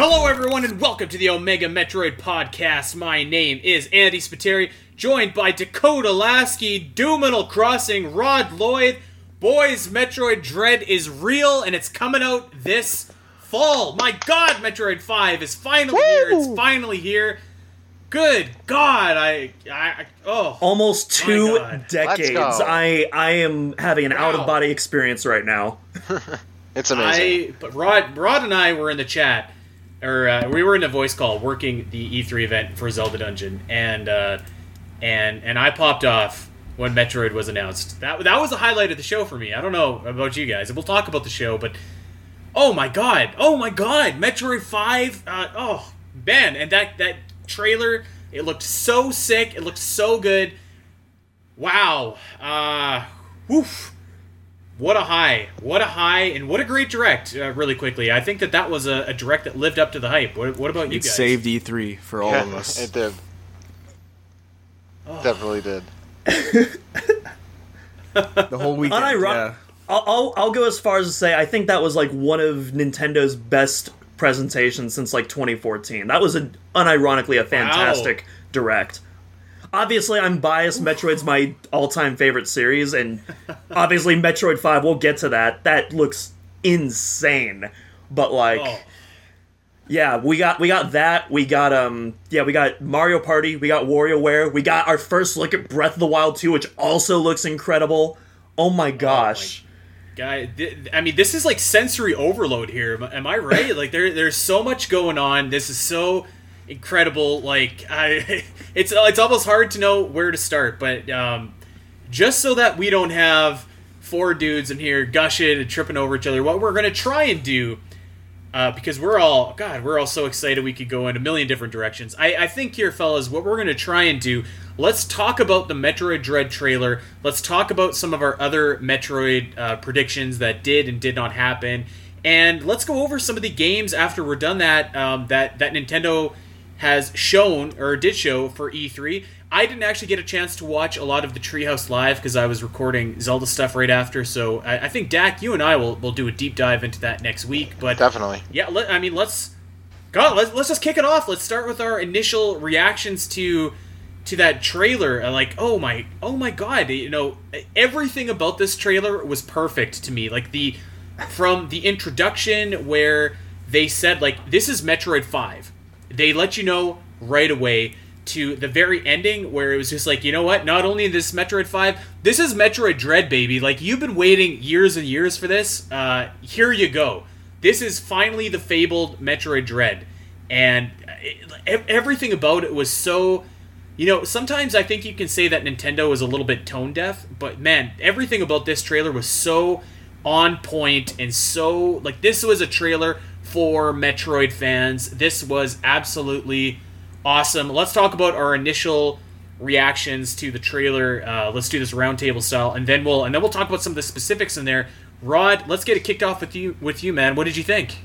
Hello, everyone, and welcome to the Omega Metroid Podcast. My name is Andy Spiteri, joined by Dakota Lasky, Doominal Crossing, Rod Lloyd. Boys, Metroid Dread is real, and it's coming out this fall. My God, Metroid Five is finally here. It's finally here. Good God, I, I, I oh, Almost two decades. I I am having an Wow. out of body experience right now. It's amazing. I but Rod Rod and I were in the chat, or uh, we were in a voice call working the E3 event for Zelda Dungeon, and uh, and and I popped off when Metroid was announced. That that was the highlight of the show for me. I don't know about you guys. We'll talk about the show, but oh my god, oh my god, Metroid Five. Uh, oh man, and that that trailer. It looked so sick. It looked so good. Wow. Uh, woof what a high what a high and what a great direct uh, really quickly i think that that was a, a direct that lived up to the hype what, what about you It guys saved E3 for all of us. it did. Oh. Definitely did. the whole weekend. Uniro- yeah. I'll, I'll I'll go as far as to say I think that was like one of Nintendo's best presentations since like 2014. That was a unironically a fantastic direct. Obviously, I'm biased. Metroid's my all-time favorite series, and obviously, Metroid Five. We'll get to that. That looks insane, but like. oh, Yeah, we got we got that. We got um yeah, we got Mario Party, we got WarioWare, we got our first look at Breath of the Wild 2, which also looks incredible. Oh my gosh. guy th- i mean this is like sensory overload here am, am i right like there there's so much going on this is so incredible like i it's it's almost hard to know where to start but um just so that we don't have four dudes in here gushing and tripping over each other what we're gonna try and do uh, because we're all God, we're all so excited we could go in a million different directions. I, I think here, fellas, what we're to try and do. Let's talk about the Metroid Dread trailer. Let's talk about some of our other Metroid uh, predictions that did and did not happen, and let's go over some of the games after we're done that um, that that Nintendo has shown or did show for E3. I didn't actually get a chance to watch a lot of the Treehouse Live because I was recording Zelda stuff right after. So I, I think Dak, you and I will will do a deep dive into that next week. But Definitely. yeah, let, I mean, let's God, let's let's just kick it off. Let's start with our initial reactions to to that trailer. Uh, Like, oh my, oh my God, you know, everything about this trailer was perfect to me. Like the from the introduction where they said like this is Metroid Five, they let you know right away. To the very ending, where it was just like, you know what? Not only is this Metroid Five, this is Metroid Dread, baby. Like you've been waiting years and years for this. Uh, here you go this is finally the fabled Metroid Dread, and it, everything about it was so. You know, sometimes I think you can say that Nintendo is a little bit tone deaf, but man, everything about this trailer was so on point and so like this was a trailer for Metroid fans. This was absolutely awesome. Let's talk about our initial reactions to the trailer. Uh, let's do this roundtable style, and then we'll and then we'll talk about some of the specifics in there. Rod, let's get it kicked off with you. With you, man. What did you think?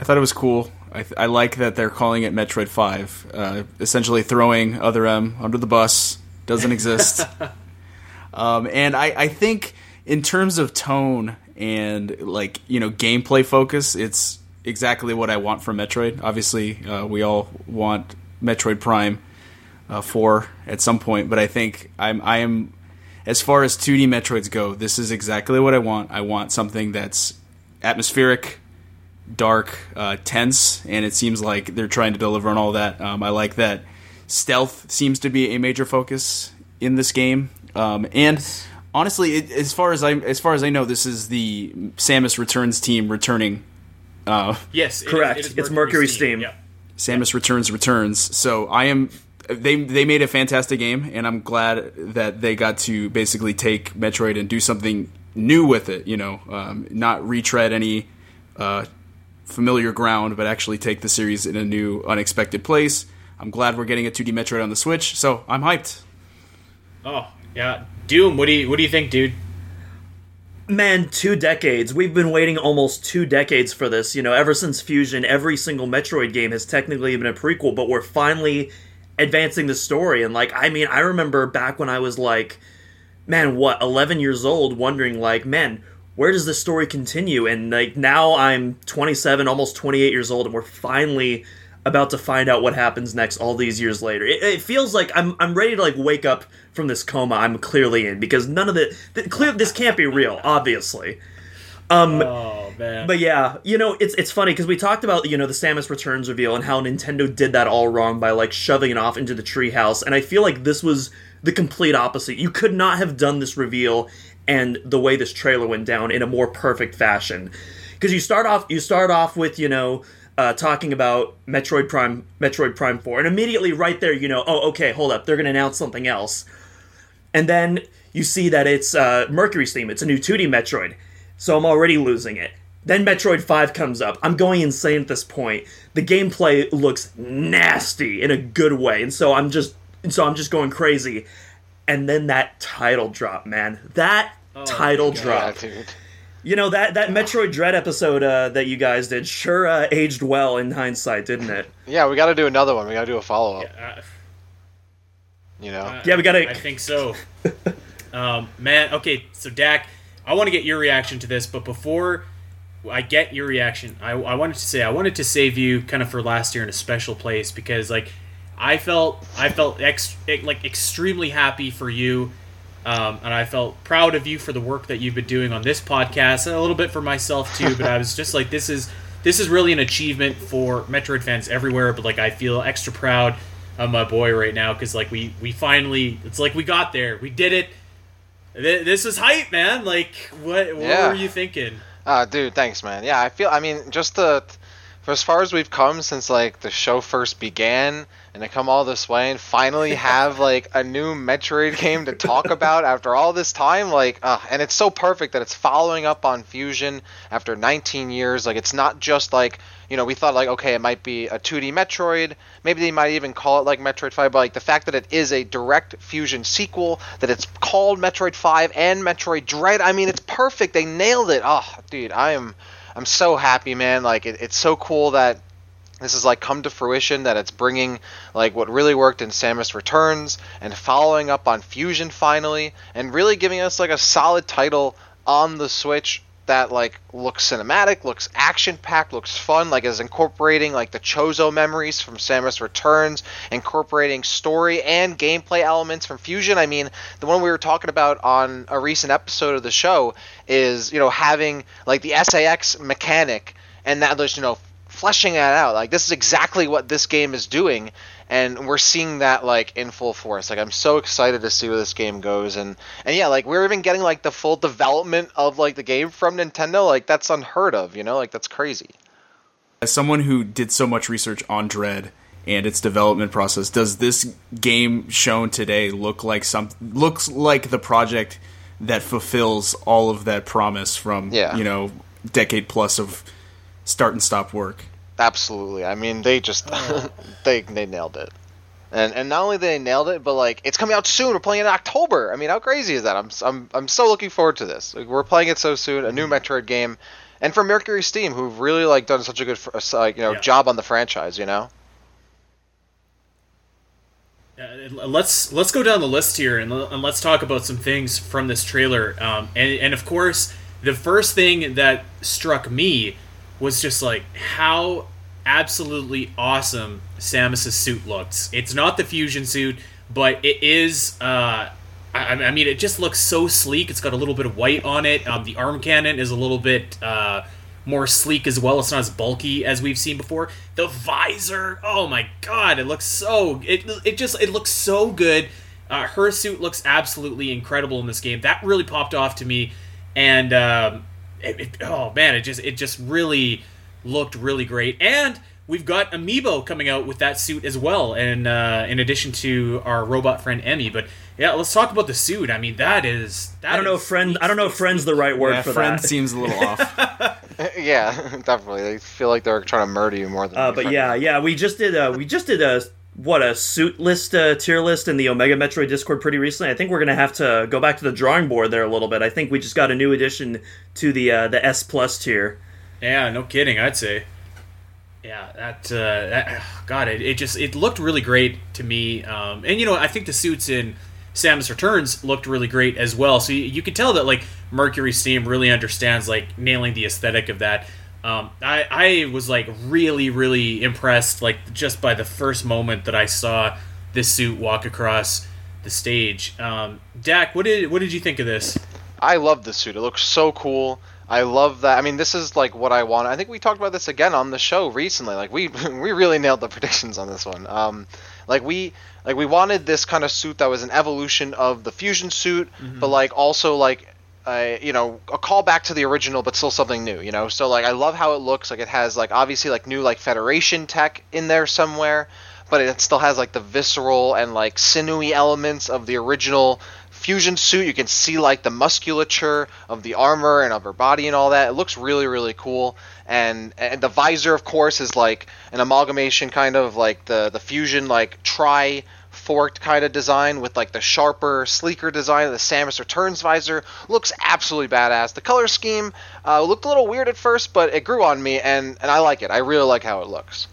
I thought it was cool. I, th- I like that they're calling it Metroid 5. Uh, essentially throwing Other M under the bus. Doesn't exist. um, and I, I think, in terms of tone and, like, you know, gameplay focus, it's exactly what I want from Metroid. Obviously, uh, we all want Metroid Prime uh, 4 at some point, but I think I'm, I am as far as 2D Metroids go, this is exactly what I want. I want something that's atmospheric, dark, uh, tense, and it seems like they're trying to deliver on all that. Um, I like that stealth seems to be a major focus in this game, um, and honestly, it, as far as I as far as I know, this is the Samus Returns team returning. Uh, Yes, it is- Correct. it is It's Mercury Steam. Yeah. Samus Returns returns. So I am. They they made a fantastic game, and I'm glad that they got to basically take Metroid and do something new with it. You know, um, not retread any uh, familiar ground, but actually take the series in a new, unexpected place. I'm glad we're getting a 2D Metroid on the Switch, so I'm hyped. Oh yeah, Doom. What do you what do you think, dude? Man, two decades. We've been waiting almost two decades for this. You know, ever since Fusion, every single Metroid game has technically been a prequel, but we're finally advancing the story. And, like, I mean, I remember back when I was like, man, what, 11 years old, wondering, like, man, where does this story continue? And like now I'm 27, almost 28 years old, and we're finally about to find out what happens next all these years later. It, it, feels like I'm I'm ready to like wake up from this coma I'm clearly in because none of the, clear this can't be real, obviously. Um, oh man! But yeah, you know it's it's funny because we talked about you know the Samus Returns reveal and how Nintendo did that all wrong by like shoving it off into the treehouse, and I feel like this was the complete opposite. You could not have done this reveal and the way this trailer went down in a more perfect fashion. Because you start off, you start off with you know uh, talking about Metroid Prime, Metroid Prime Four, and immediately right there, you know, oh okay, hold up, they're gonna announce something else, and then you see that it's uh, Mercury Steam. It's a new 2D Metroid, so I'm already losing it. Then Metroid 5 comes up. I'm going insane at this point. The gameplay looks nasty in a good way, and so I'm just so I'm just going crazy and then that title drop, man. That oh, title drop. Yeah, you know that that Metroid Dread episode uh, that you guys did sure uh, aged well in hindsight, didn't it? Yeah, we got to do another one. We got to do a follow up. Yeah, uh, you know. Uh, yeah, we got to. I think so. um, man, okay, so Dak, I want to get your reaction to this, but before I get your reaction, I, I wanted to say I wanted to save you kind of for last year in a special place because like I felt I felt ex, like extremely happy for you, um, and I felt proud of you for the work that you've been doing on this podcast, and a little bit for myself too. But I was just like, this is this is really an achievement for Metroid fans everywhere. But like, I feel extra proud of my boy right now because like we we finally it's like we got there, we did it. This is hype, man. Like, what what yeah. were you thinking? Uh, dude, thanks, man. Yeah, I feel. I mean, just the for as far as we've come since like the show first began and to come all this way and finally have like a new Metroid game to talk about after all this time, like, uh, and it's so perfect that it's following up on Fusion after 19 years. Like, it's not just like you know we thought like okay it might be a 2D Metroid, maybe they might even call it like Metroid 5, but like the fact that it is a direct Fusion sequel, that it's called Metroid 5 and Metroid Dread, I mean it's perfect. They nailed it. Oh, dude, I am. I'm so happy, man. Like it, it's so cool that this is like come to fruition that it's bringing like what really worked in Samus Returns and following up on Fusion finally and really giving us like a solid title on the Switch that like looks cinematic, looks action packed, looks fun, like is incorporating like the Chozo memories from Samus Returns, incorporating story and gameplay elements from Fusion. I mean, the one we were talking about on a recent episode of the show is, you know, having like the SA-X mechanic and that there's, you know, fleshing that out. Like this is exactly what this game is doing, and we're seeing that like in full force. Like I'm so excited to see where this game goes, and and yeah, like we're even getting like the full development of like the game from Nintendo. Like that's unheard of, you know? Like that's crazy. As someone who did so much research on Dread and its development process, does this game shown today look like some looks like the project that fulfills all of that promise from yeah. you know decade plus of start and stop work. Absolutely. I mean, they just oh. they they nailed it. And and not only they nailed it, but like it's coming out soon. We're playing it in October. I mean, how crazy is that? I'm I'm I'm so looking forward to this. Like, we're playing it so soon. A new Metroid game, and from Mercury Steam, who've really like done such a good uh, like you know yeah. job on the franchise. You know. Uh, let's let's go down the list here and, and let's talk about some things from this trailer. Um, and and of course, the first thing that struck me was just like how absolutely awesome Samus's suit looks. It's not the fusion suit, but it is. Uh, I, I, mean, it just looks so sleek. It's got a little bit of white on it. Um, the arm cannon is a little bit uh, more sleek as well. It's not as bulky as we've seen before. The visor, oh my god, it looks so. It it just it looks so good. Uh, her suit looks absolutely incredible in this game. That really popped off to me, and. Um, it, it, oh man, it just it just really looked really great. And we've got Amiibo coming out with that suit as well, and uh, in addition to our robot friend Emmy. But yeah, let's talk about the suit. I mean, that is. That I don't know, friend. I don't know, if friend's the right word yeah, for friend that. seems a little off. yeah, definitely. They feel like they're trying to murder you more than. Uh, but yeah, yeah, we just did. Uh, we just did a what a suit list uh, tier list in the Omega Metroid Discord pretty recently. I think we're gonna have to go back to the drawing board there a little bit. I think we just got a new addition to the uh, the S plus tier. Yeah, no kidding. I'd say. Yeah, that, uh, that God, it, it just it looked really great to me. Um, and you know, I think the suits in Samus Returns looked really great as well. So you, you could tell that like Mercury Steam really understands like nailing the aesthetic of that. Um, I, I was like really really impressed like just by the first moment that I saw this suit walk across the stage. Um, Dak, what did what did you think of this? I love this suit. It looks so cool. I love that. I mean, this is like what I want. I think we talked about this again on the show recently. Like we we really nailed the predictions on this one. Um, like we like we wanted this kind of suit that was an evolution of the fusion suit, mm-hmm. but like also like you know a callback to the original, but still something new. You know, so like I love how it looks. Like it has like obviously like new like Federation tech in there somewhere, but it still has like the visceral and like sinewy elements of the original fusion suit. You can see like the musculature of the armor and of her body and all that. It looks really really cool. And and the visor of course is like an amalgamation kind of like the the fusion like tri forked kind of design with like the sharper, sleeker design of the Samus Returns visor. Looks absolutely badass. The color scheme uh, looked a little weird at first, but it grew on me, and and I like it. I really like how it looks.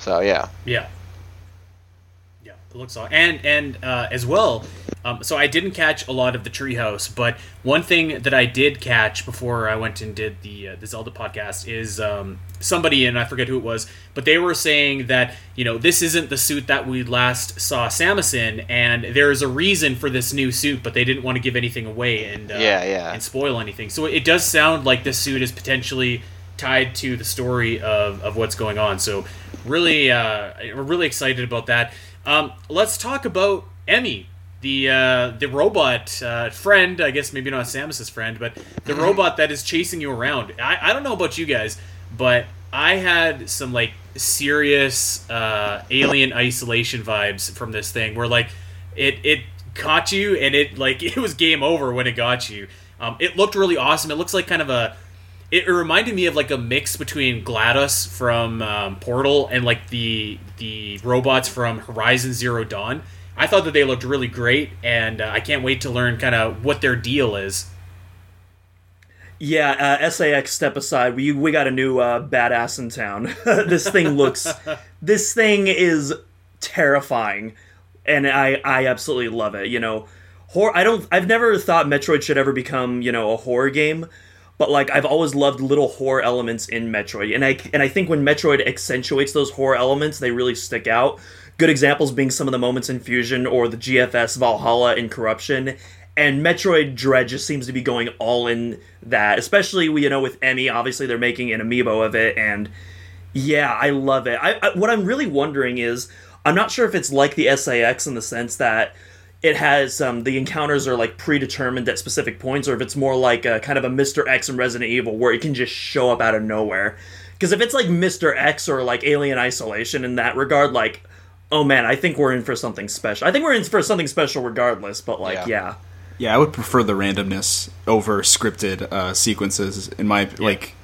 So yeah. Yeah. Looks all and and uh, as well. Um, so I didn't catch a lot of the treehouse, but one thing that I did catch before I went and did the uh, the Zelda podcast is um, somebody and I forget who it was, but they were saying that you know this isn't the suit that we last saw Samus in, and there is a reason for this new suit, but they didn't want to give anything away and uh, yeah, yeah. and spoil anything. So it does sound like this suit is potentially tied to the story of, of what's going on. So really, uh, we're really excited about that. Um, let's talk about Emmy the uh, the robot uh, friend, I guess maybe not Samus's friend, but the robot that is chasing you around. I, I don't know about you guys, but I had some like serious uh, alien isolation vibes from this thing, where like it it caught you and it like it was game over when it got you. Um, it looked really awesome. It looks like kind of a. It, reminded me of like a mix between GLaDOS from um, Portal and like the the robots from Horizon Zero Dawn I thought that they looked really great, and uh, I can't wait to learn kind of what their deal is. Yeah, uh, SA-X step aside. We we got a new uh, badass in town. this thing looks, this thing is terrifying, and I I absolutely love it. You know, horror. I don't. I've never thought Metroid should ever become you know a horror game, but like I've always loved little horror elements in Metroid, and I and I think when Metroid accentuates those horror elements, they really stick out. Good examples being some of the moments in Fusion or the GFS Valhalla in Corruption. And Metroid Dread just seems to be going all in that, especially you know with Emmy. Obviously, they're making an amiibo of it, and yeah, I love it. I, I, what I'm really wondering is, I'm not sure if it's like the SA-X in the sense that it has um, the encounters are like predetermined at specific points, or if it's more like a kind of a Mr. X in Resident Evil where it can just show up out of nowhere. Because if it's like Mr. X or like Alien Isolation in that regard, like oh man, I think we're in for something special. I think we're in for something special regardless, but like, yeah. Yeah, yeah I would prefer the randomness over scripted uh, sequences in my yeah. like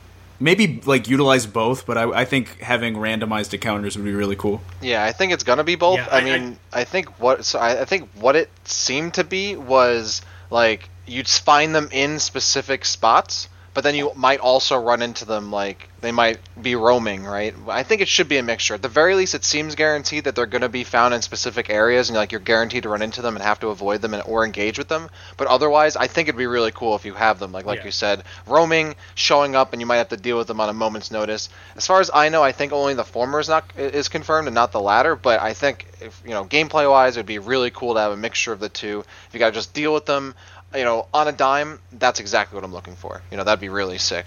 maybe like utilize both, but I, I, think having randomized encounters would be really cool. Yeah, I think it's gonna be both. Yeah, I, I, mean, I, think what so I, I, think what it seemed to be was like you'd find them in specific spots, but then you might also run into them like they might be roaming, right? I think it should be a mixture. At the very least, it seems guaranteed that they're going to be found in specific areas, and like you're guaranteed to run into them and have to avoid them and, or engage with them. But otherwise, I think it'd be really cool if you have them, like like yeah. you said, roaming, showing up, and you might have to deal with them on a moment's notice. As far as I know, I think only the former is not is confirmed and not the latter. But I think if you know gameplay wise, it'd be really cool to have a mixture of the two. If you got to just deal with them you know, on a dime, that's exactly what I'm looking for. You know, that'd be really sick.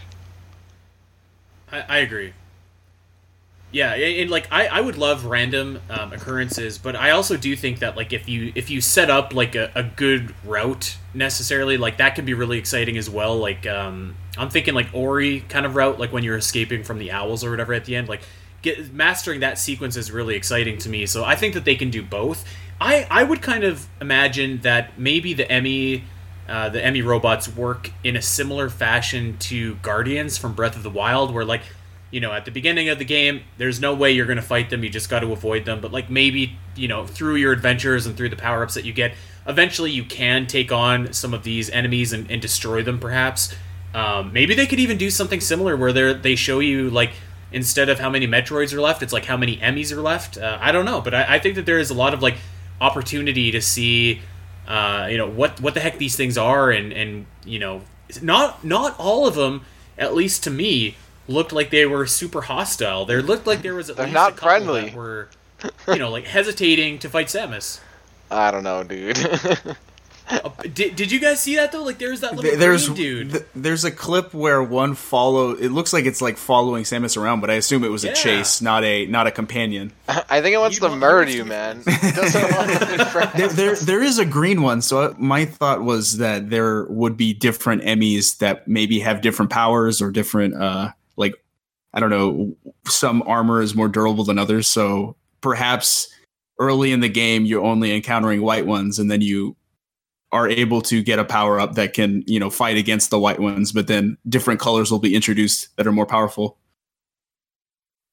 I, I agree. Yeah, and like I, I would love random um, occurrences, but I also do think that like if you if you set up like a, a good route necessarily, like that could be really exciting as well. Like um, I'm thinking like Ori kind of route, like when you're escaping from the owls or whatever at the end. Like get mastering that sequence is really exciting to me. So I think that they can do both. I I would kind of imagine that maybe the Emmy uh, the Emmy robots work in a similar fashion to Guardians from Breath of the Wild, where like you know at the beginning of the game, there's no way you're going to fight them. You just got to avoid them. But like maybe you know through your adventures and through the power ups that you get, eventually you can take on some of these enemies and, and destroy them. Perhaps um, maybe they could even do something similar where they they show you like instead of how many Metroids are left, it's like how many Emmys are left. Uh, I don't know, but I, I think that there is a lot of like opportunity to see, uh, you know, what what the heck these things are, and and you know, not not all of them, at least to me, looked like they were super hostile. There looked like there was at They're least not friendly. that were, you know, like hesitating to fight Samus. I don't know, dude. Uh, did, did you guys see that though? Like there's that little There's green dude. th- there's a clip where one follow. It looks like it's like following Samus around, but I assume it was a chase, not a not a companion. I think it wants You to murder you you, man. It doesn't want to be friends. There, there there is a green one. So my thought was that there would be different Emmys that maybe have different powers or different uh like I don't know. Some armor is more durable than others, so perhaps early in the game you're only encountering white ones, and then you are able to get a power up that can you know fight against the white ones, but then different colors will be introduced that are more powerful.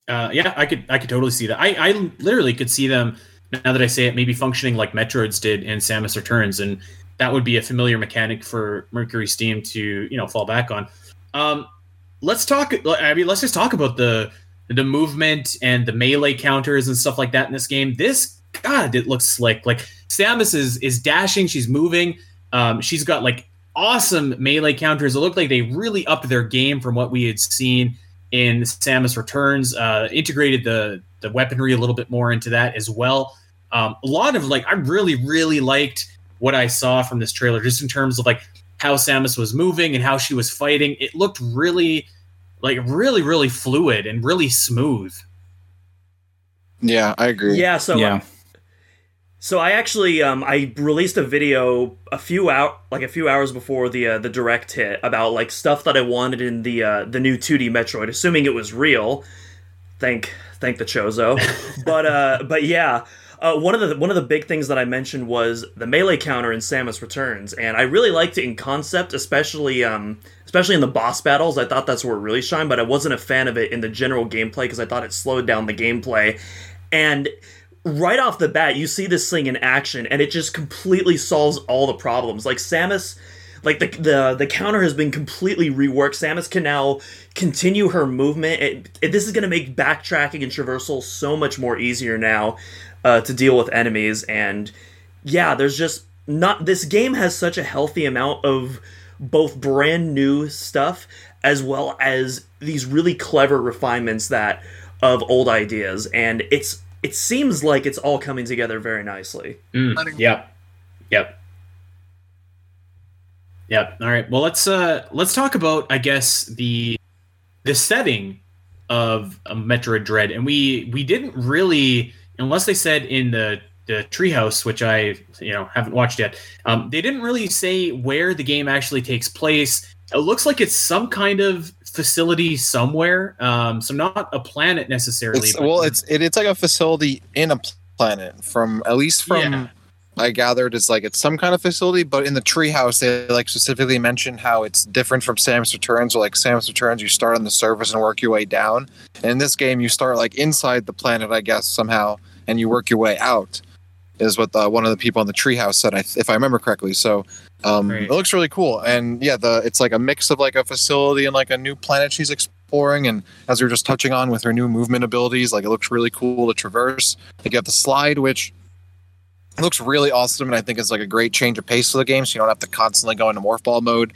Uh, yeah, I could I could totally see that. I, I literally could see them now that I say it, maybe functioning like Metroids did in Samus Returns, and that would be a familiar mechanic for Mercury Steam to you know fall back on. Um, let's talk. I mean, let's just talk about the the movement and the melee counters and stuff like that in this game. This God, it looks slick. Like Samus is is dashing, she's moving. Um, she's got like awesome melee counters. It looked like they really upped their game from what we had seen in Samus Returns. Uh, integrated the the weaponry a little bit more into that as well. Um, a lot of like I really really liked what I saw from this trailer, just in terms of like how Samus was moving and how she was fighting. It looked really like really really fluid and really smooth. Yeah, I agree. Yeah, so yeah, So I actually um, I released a video a few out like a few hours before the uh, the direct hit about like stuff that I wanted in the uh, the new 2D Metroid, assuming it was real. Thank thank the Chozo. but uh, but yeah, uh, one of the one of the big things that I mentioned was the melee counter in Samus Returns, and I really liked it in concept, especially um, especially in the boss battles. I thought that's where it really shined, but I wasn't a fan of it in the general gameplay because I thought it slowed down the gameplay. And right off the bat, you see this thing in action, and it just completely solves all the problems. Like Samus, like the the the counter has been completely reworked. Samus can now continue her movement. It, it- this is going to make backtracking and traversal so much more easier now uh, to deal with enemies. And yeah, there's just not this game has such a healthy amount of both brand new stuff as well as these really clever refinements that of old ideas and it's it seems like it's all coming together very nicely Mm, yep. Yep. Yep. All right. Well, let's uh let's talk about I guess the the setting of uh, Metroid Dread, and we we didn't really unless they said in the the treehouse, which I you know haven't watched yet. Um, they didn't really say where the game actually takes place. It looks like it's some kind of facility somewhere. Um, so not a planet necessarily. It's, but- well, it's it, it's like a facility in a planet. From at least from Yeah. I gathered, it's like it's some kind of facility. But in the treehouse, they like specifically mention how it's different from Samus Returns. Or like Samus Returns, you start on the surface and work your way down. And in this game, you start like inside the planet, I guess somehow, and you work your way out. Is what the, one of the people in the treehouse said, if I remember correctly. So um, it looks really cool, and yeah, the it's like a mix of like a facility and like a new planet she's exploring. And as we were just touching on with her new movement abilities, like it looks really cool to traverse. Like you have the slide, which looks really awesome, and I think is like a great change of pace for the game, so you don't have to constantly go into morph ball mode.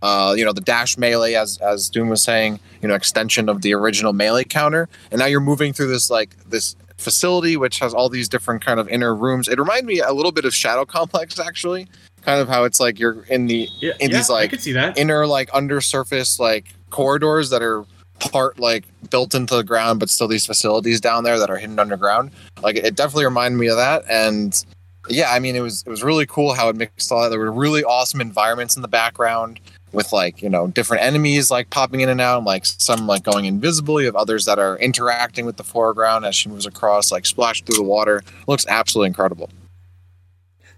Uh, you know, the dash melee, as as Doom was saying, you know, extension of the original melee counter, and now you're moving through this like this facility which has all these different kind of inner rooms. It reminded me a little bit of Shadow Complex, actually, kind of how it's like you're in the yeah, in yeah, these, like, could see that. inner like undersurface like corridors that are part like built into the ground but still these facilities down there that are hidden underground. Like it definitely reminded me of that and yeah i mean it was it was really cool how it mixed all that. There were really awesome environments in the background with like you know different enemies like popping in and out like some like going invisible you have others that are interacting with the foreground as she moves across like splash through the water. Looks absolutely incredible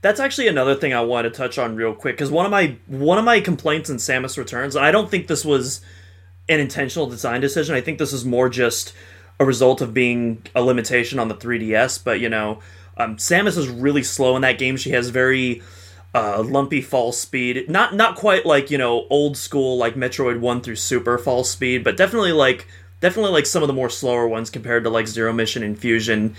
That's actually another thing I wanted to touch on real quick because one of my one of my complaints in Samus Returns, I don't think this was an intentional design decision. I think this is more just a result of being a limitation on the 3DS. But you know, um, Samus is really slow in that game. She has very uh, lumpy fall speed. Not not quite like you know old school like Metroid One through Super fall speed, but definitely like definitely like some of the more slower ones compared to like Zero Mission and Fusion.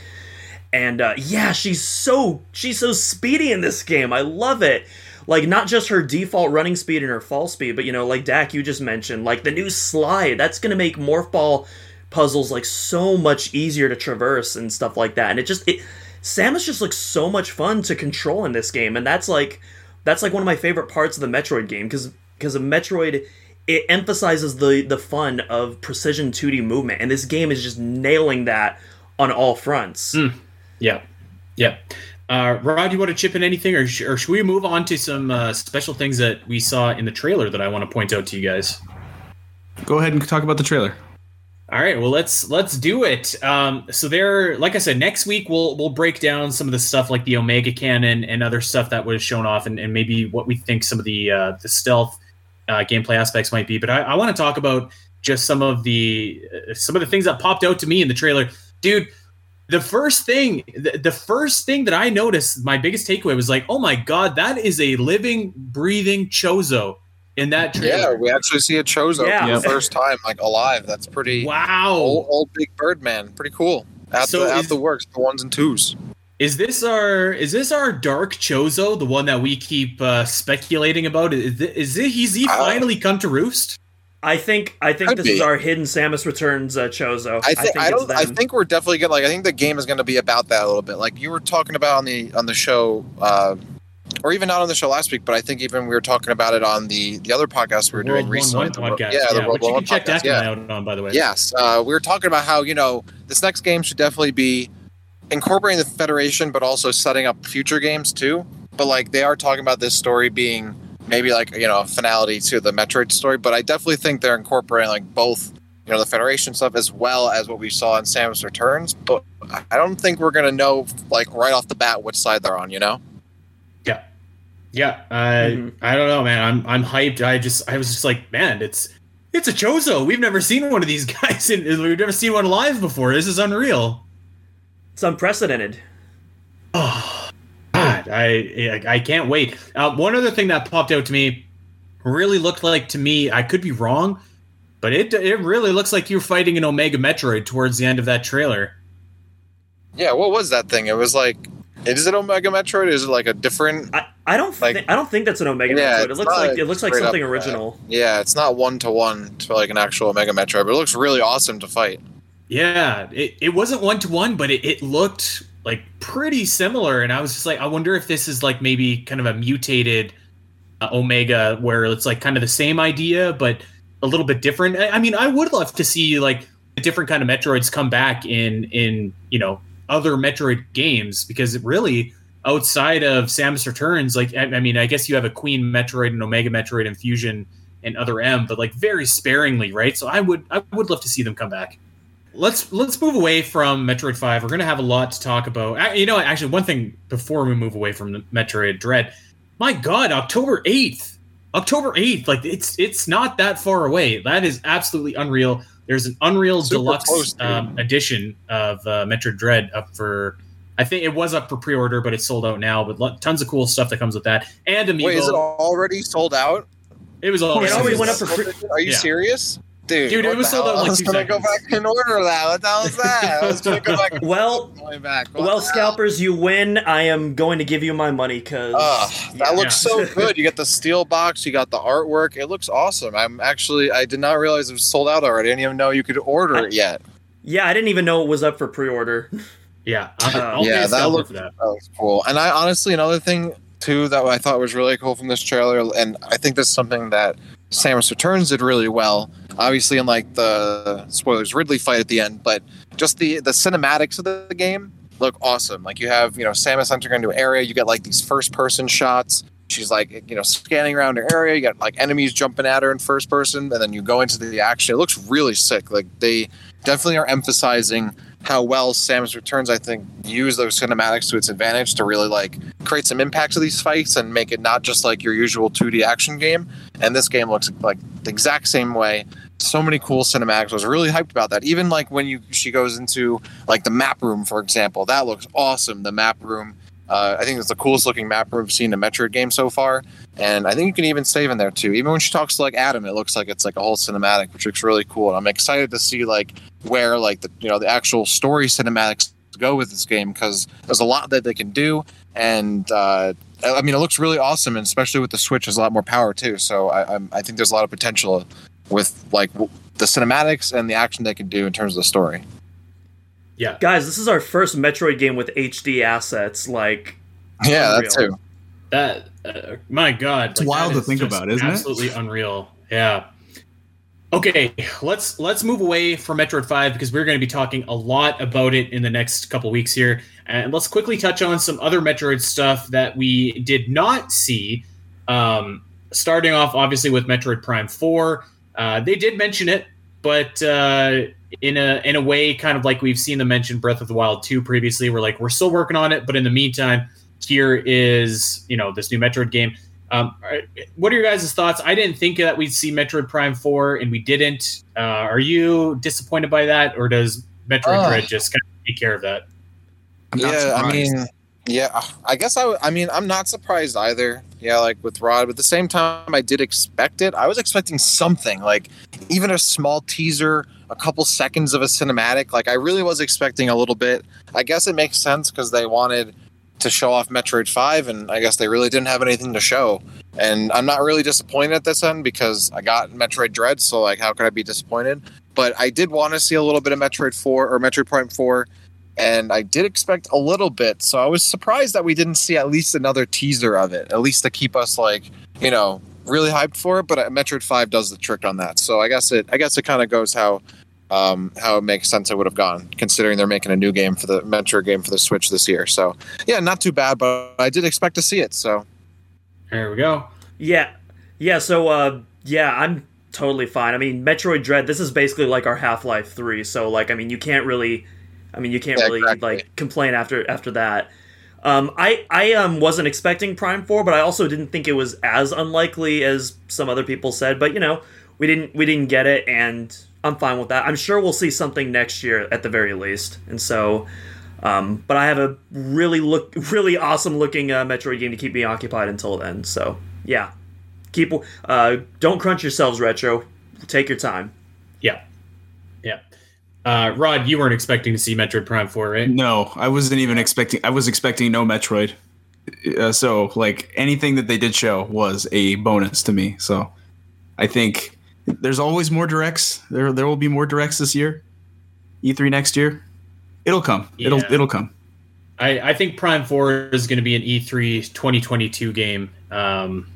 And uh, yeah, she's so she's so speedy in this game. I love it. Like not just her default running speed and her fall speed, but you know, like Dak, you just mentioned, like the new slide. That's gonna make morph ball puzzles like so much easier to traverse and stuff like that. And it just it Samus just looks so much fun to control in this game, and that's like that's like one of my favorite parts of the Metroid game because because of Metroid it emphasizes the the fun of precision 2D movement, and this game is just nailing that on all fronts. Mm. Yeah, yeah. Uh, Rod, you want to chip in anything, or, sh- or should we move on to some uh, special things that we saw in the trailer that I want to point out to you guys? Go ahead and talk about the trailer. All right, well let's let's do it. Um, so there, like I said, next week we'll we'll break down some of the stuff like the Omega Cannon and other stuff that was shown off, and, and maybe what we think some of the uh, the stealth uh, gameplay aspects might be. But I, I want to talk about just some of the uh, some of the things that popped out to me in the trailer, dude. The first thing, the, the first thing that I noticed, my biggest takeaway was like, oh my god, that is a living, breathing Chozo in that trailer. Yeah, we actually see a Chozo Yeah. for the first time, like alive. That's pretty Wow. old, old big bird man. Pretty cool. At So the at is- the works, the ones and twos. Is this our is this our dark Chozo, the one that we keep uh, speculating about? Is is it, he's he Uh, finally come to roost? I think I think Could this is our hidden Samus Returns uh, Chozo. I think I, don't. I think we're definitely gonna like. I think the game is gonna be about that a little bit. Like you were talking about on the on the show, uh, or even not on the show last week, but I think even we were talking about it on the the other podcast we were doing World recently. One the One World- podcast, yeah, the World which you One can check podcast, that yeah. out on, by the way. Yes, uh, we were talking about how you know this next game should definitely be incorporating the Federation, but also setting up future games too. But like they are talking about this story being maybe like you know a finality to the Metroid story. But I definitely think they're incorporating like both you know the Federation stuff as well as what we saw in Samus Returns. But I don't think we're gonna know like right off the bat which side they're on. You know. yeah, yeah. I Mhm. I don't know, man. I'm I'm hyped. I just I was just like, man, it's it's a Chozo. We've never seen one of these guys, and we've never seen one live before. This is unreal. it's unprecedented. Oh, God, I I can't wait. Uh, one other thing that popped out to me really looked like to me. I could be wrong, but it it really looks like you're fighting an Omega Metroid towards the end of that trailer. Yeah. What was that thing? It was like. Is it Omega Metroid? Is it like a different? I, I don't Like- think I don't think that's an Omega Yeah, Metroid. It looks like it looks like straight up something that. original. Yeah, it's not one to one to like an actual Omega Metroid, but it looks really awesome to fight. Yeah, it, it wasn't one to one, but it, it looked like pretty similar. And I was just like, I wonder if this is like maybe kind of a mutated uh, Omega where it's like kind of the same idea, but a little bit different. I, I mean, I would love to see like a different kind of Metroids come back in, in, you know, other Metroid games because it really outside of Samus Returns, like, I, I mean, I guess you have a Queen Metroid and Omega Metroid and Fusion and Other M, but like very sparingly, right? So I would, I would love to see them come back let's let's move away from Metroid Five. We're gonna have a lot to talk about. You know, actually, one thing before we move away from Metroid Dread, my God, October eighth, October eighth, like it's it's not that far away. That is absolutely unreal. There's an Unreal Super Deluxe close, um, edition of uh, Metroid Dread up for. I think it was up for pre-order, but it's sold out now. But lo- tons of cool stuff that comes with that, and Amiibo. Wait, is it already sold out? It was all. It always went up for Pre- Are you Yeah. serious? Dude, Dude, it was the sold out in, like, I was two gonna go back and order that. What the hell is that? I was gonna go back. Well, Going back. What well, scalpers, you win. I am going to give you my money because Ugh, that looks so good. You got the steel box, you got the artwork. It looks awesome. I'm actually, I did not realize it was sold out already. I didn't even know you could order it yet. yeah, I didn't even know it was up for pre-order. Yeah, I'll, I'll Yeah, that scalper looked- that. That looks cool. And I honestly, another thing too that I thought was really cool from this trailer, and I think this is something that Samus Returns did really well. Obviously, in like the spoilers, Ridley fight at the end, but just the the cinematics of the game look awesome. Like you have you know Samus entering into an area, you get like these first person shots. She's like you know scanning around her area. You got like enemies jumping at her in first person, and then you go into the action. It looks really sick. Like they definitely are emphasizing how well Samus Returns, I think, use those cinematics to its advantage to really like create some impact to these fights and make it not just like your usual 2D action game. And this game looks like the exact same way. So many cool cinematics. I was really hyped about that. Even like when you she goes into like the map room, for example, that looks awesome. The map room. Uh, I think it's the coolest looking map room I've seen in a Metroid game so far, and I think you can even save in there too. Even when she talks to like Adam, it looks like it's like a whole cinematic, which looks really cool. And I'm excited to see like where like the you know the actual story cinematics go with this game because there's a lot that they can do, and uh, I mean, it looks really awesome, and especially with the Switch, there's a lot more power too. So I, I'm, I think there's a lot of potential with like w- the cinematics and the action they can do in terms of the story. Yeah. Guys, this is our first Metroid game with HD assets. Like, Yeah, that too. That uh, my God, It's wild to think about, isn't it? absolutely unreal. Yeah. Okay, let's let's move away from Metroid Five because we're going to be talking a lot about it in the next couple weeks here, and let's quickly touch on some other Metroid stuff that we did not see. Um, starting off, obviously, with Metroid Prime Four, uh, they did mention it, but uh, in a in a way, kind of like we've seen them mention Breath of the Wild two previously. We're like, we're still working on it, but in the meantime, here is you know this new Metroid game. Um, what are your guys' thoughts? I didn't think that we'd see Metroid Prime Four, and we didn't. Uh, are you disappointed by that, or does Metroid. Dread just kind of take care of that? I'm yeah, I mean, yeah, I guess I. I mean, I'm not surprised either. Yeah, like with Rod, but at the same time, I did expect it. I was expecting something, like even a small teaser, a couple seconds of a cinematic. Like I really was expecting a little bit. I guess it makes sense because they wanted to show off Metroid Five, and I guess they really didn't have anything to show. And I'm not really disappointed at this end because I got Metroid Dread, so like, how could I be disappointed? But I did want to see a little bit of Metroid Four or Metroid Prime Four and I did expect a little bit. So I was surprised that we didn't see at least another teaser of it, at least to keep us like, you know, really hyped for it. But uh, Metroid Five does the trick on that. So I guess it, I guess it kind of goes how, um, how it makes sense it would have gone, considering they're making a new game for the Metroid game for the Switch this year. So yeah, not too bad, but I did expect to see it. So There we go. yeah, yeah. So, uh, yeah, I'm totally fine. I mean, Metroid Dread. This is basically like our Half Life Three. So, like, I mean, you can't really, I mean, you can't Yeah, really exactly. like complain after after that. Um, I I um wasn't expecting Prime Four, but I also didn't think it was as unlikely as some other people said. But you know, we didn't we didn't get it, and I'm fine with that. I'm sure we'll see something next year at the very least. And so, um, but I have a really look really awesome looking uh, Metroid game to keep me occupied until then. So yeah, keep uh, don't crunch yourselves, retro. Take your time. Yeah, yeah. Uh, Rod, you weren't expecting to see Metroid Prime Four, right? No, I wasn't even expecting. I was expecting no Metroid. Uh, so, like anything that they did show was a bonus to me. So, I think there's always more directs. There, there will be more directs this year. E3 next year. It'll come. It'll, it'll come. I, I think Prime Four is going to be an E E3 2022 game, um,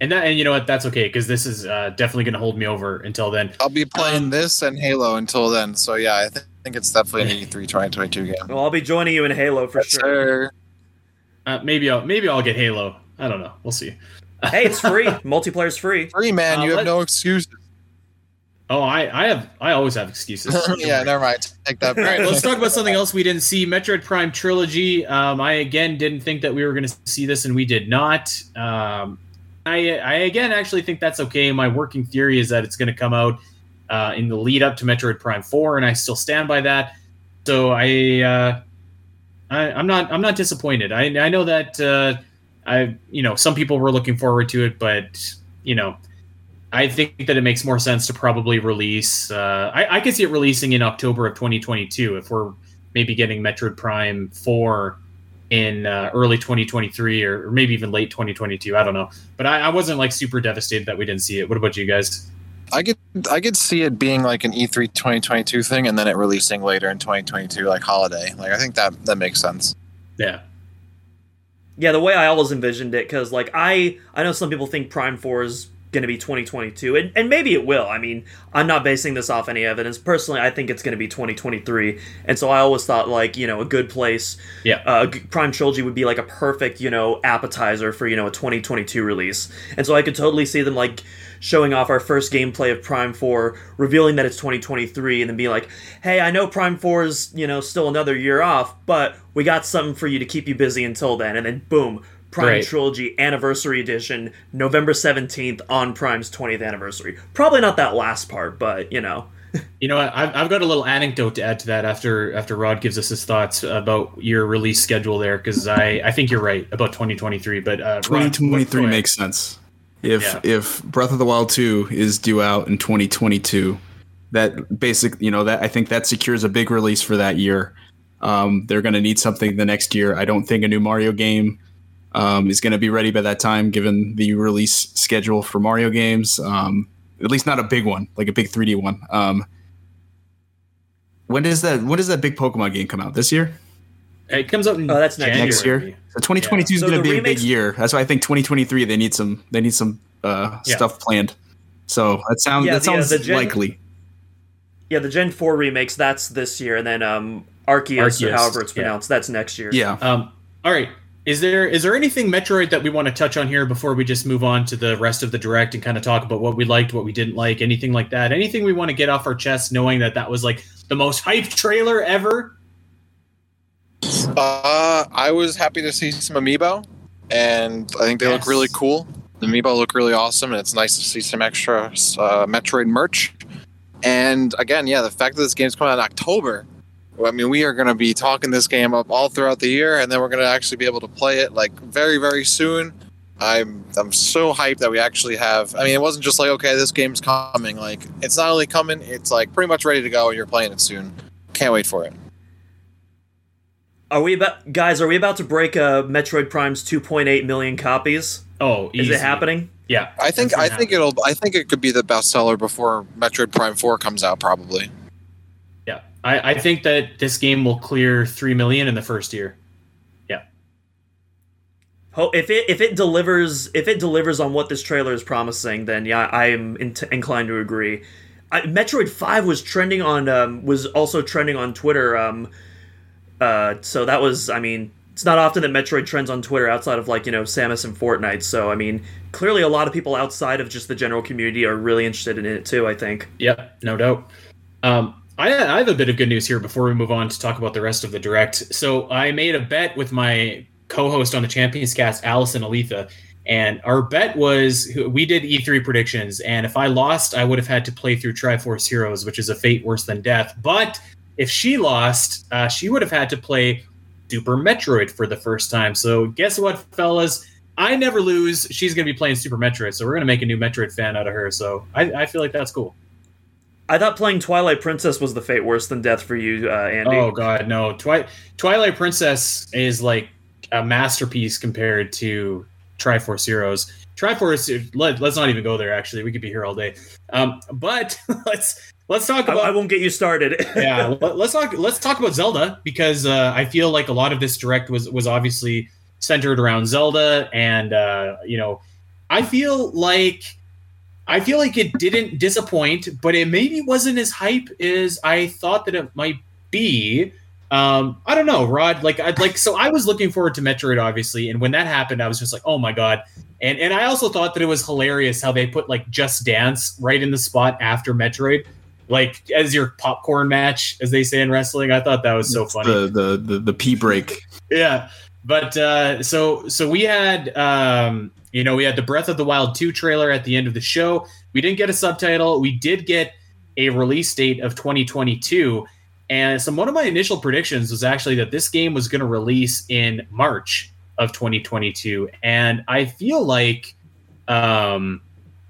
and that and you know what that's okay because this is uh, definitely going to hold me over until then. I'll be playing this and Halo until then. So yeah, I th- think it's definitely an E E3 2022 game. Well, I'll be joining you in Halo for Yes, sure. sir. Uh, maybe I'll maybe I'll get Halo. I don't know. We'll see. Hey, it's free. Multiplayer's free. Free man, Uh, you let- have no excuses. Oh, I I have I always have excuses. yeah, never mind. Take that. All back. right, let's talk about something else we didn't see. Metroid Prime Trilogy. Um, I again didn't think that we were going to see this, and we did not. Um, I, I again actually think that's okay. My working theory is that it's going to come out uh, in the lead up to Metroid Prime Four, and I still stand by that. So I, uh, I I'm not I'm not disappointed. I I know that uh, I you know some people were looking forward to it, but you know. I think that it makes more sense to probably release. Uh, I, I could see it releasing in October of 2022 if we're maybe getting Metroid Prime 4 in uh, early 2023 or, or maybe even late 2022. I don't know, but I, I wasn't like super devastated that we didn't see it. What about you guys? I could I could see it being like an E E3 2022 thing, and then it releasing later in 2022, like holiday. Like I think that that makes sense. Yeah, Yeah, the way I always envisioned it, because like I, I know some people think Prime Four is going to be 2022, and, and maybe it will. I mean, I'm not basing this off any evidence. Personally, I think it's going to be 2023, and so I always thought like you know a good place, yeah, uh, Prime Trilogy would be like a perfect you know appetizer for you know a 2022 release, and so I could totally see them like showing off our first gameplay of Prime 4, revealing that it's 2023, and then being like, hey, I know Prime 4 is, you know, still another year off, but we got something for you to keep you busy until then. And then, boom, Prime Right. Trilogy Anniversary Edition, November 17th on Prime's 20th anniversary. Probably not that last part, but, you know. you know what? I've, I've got a little anecdote to add to that after after Rod gives us his thoughts about your release schedule there because I I think you're right about 2023, but uh, 2023 go ahead. makes sense. If Yeah. if Breath of the Wild 2 is due out in 2022, that basic, you know, that I think that secures a big release for that year. Um, they're going to need something the next year. I don't think a new Mario game um, is going to be ready by that time, given the release schedule for Mario games. Um, at least not a big one, like a big 3D one. Um, when does that? When does that big Pokemon game come out? This year? It comes out in Oh, that's next Next year? So 2022 is So going to the be a big year. That's why I think 2023 they need some they need some uh, Yeah. stuff planned. So that sounds Yeah, that the, uh, sounds the gen- likely. Yeah, the Gen 4 remakes, that's this year, and then um, Arceus, or however it's yeah. pronounced, that's next year. Yeah. Um, all right. Is there is there anything Metroid that we want to touch on here before we just move on to the rest of the direct and kind of talk about what we liked, what we didn't like, anything like that? Anything we want to get off our chest, knowing that that was like the most hyped trailer ever? Uh, I was happy to see some amiibo, and I think they look really cool. The amiibo look really awesome, and it's nice to see some extra uh, Metroid merch. And again, yeah, the fact that this game's coming out in October. Well, I mean, we are going to be talking this game up all throughout the year, and then we're going to actually be able to play it like very, very soon. I'm I'm so hyped that we actually have. I mean, it wasn't just like okay, this game's coming. Like it's not only coming, it's like pretty much ready to go, and you're playing it soon. Can't wait for it. Are we about guys? Are we about to break uh, Metroid Prime's 2.8 million copies? Oh, Is easy. it happening? Yeah, I think I gonna think it'll I think it could be the bestseller before Metroid Prime Four comes out probably. Yeah. I, I think that this game will clear three million in the first year. Ho- If it if it delivers if it delivers on what this trailer is promising, then yeah, I am in- inclined to agree. I, Metroid Five was trending on um, was also trending on Twitter. Um, uh, so that was I mean it's not often that Metroid trends on Twitter outside of like you know Samus and Fortnite. So I mean clearly a lot of people outside of just the general community are really interested in it too. I think. Yep, no doubt. Um, I, have a bit of good news here before we move on to talk about the rest of the direct. So I made a bet with my co-host on the Champions Cast, Allison Aletha, and our bet was we did E3 predictions, and if I lost, I would have had to play through Triforce Heroes, which is a fate worse than death. But if she lost, uh, she would have had to play Super Metroid for the first time. So guess what, fellas? I never lose. She's going to be playing Super Metroid, so we're going to make a new Metroid fan out of her. So I, I feel like that's cool. I thought playing Twilight Princess was the fate worse than death for you, uh, Andy. Oh god, no. Twi- Twilight Princess is like a masterpiece compared to Triforce Heroes. Triforce let, let's not even go there actually. We could be here all day. Um, but let's let's talk I, about I won't get you started. yeah, let- let's talk let's talk about Zelda because uh, I feel like a lot of this direct was was obviously centered around Zelda and uh, you know, I feel like I feel like it didn't disappoint, but it maybe wasn't as hype as I thought that it might be. Um, I don't know, Rod. Like, I'd like so I was looking forward to Metroid, obviously, and when that happened, I was just like, oh my god. And and I also thought that it was hilarious how they put like Just Dance right in the spot after Metroid, like as your popcorn match, as they say in wrestling. I thought that was so funny. The the the, the pee break. Yeah, but uh, so so we had um, you know we had the Breath of the Wild two trailer at the end of the show. We didn't get a subtitle. We did get a release date of 2022. And some one of my initial predictions was actually that this game was going to release in March of 2022. And I feel like um,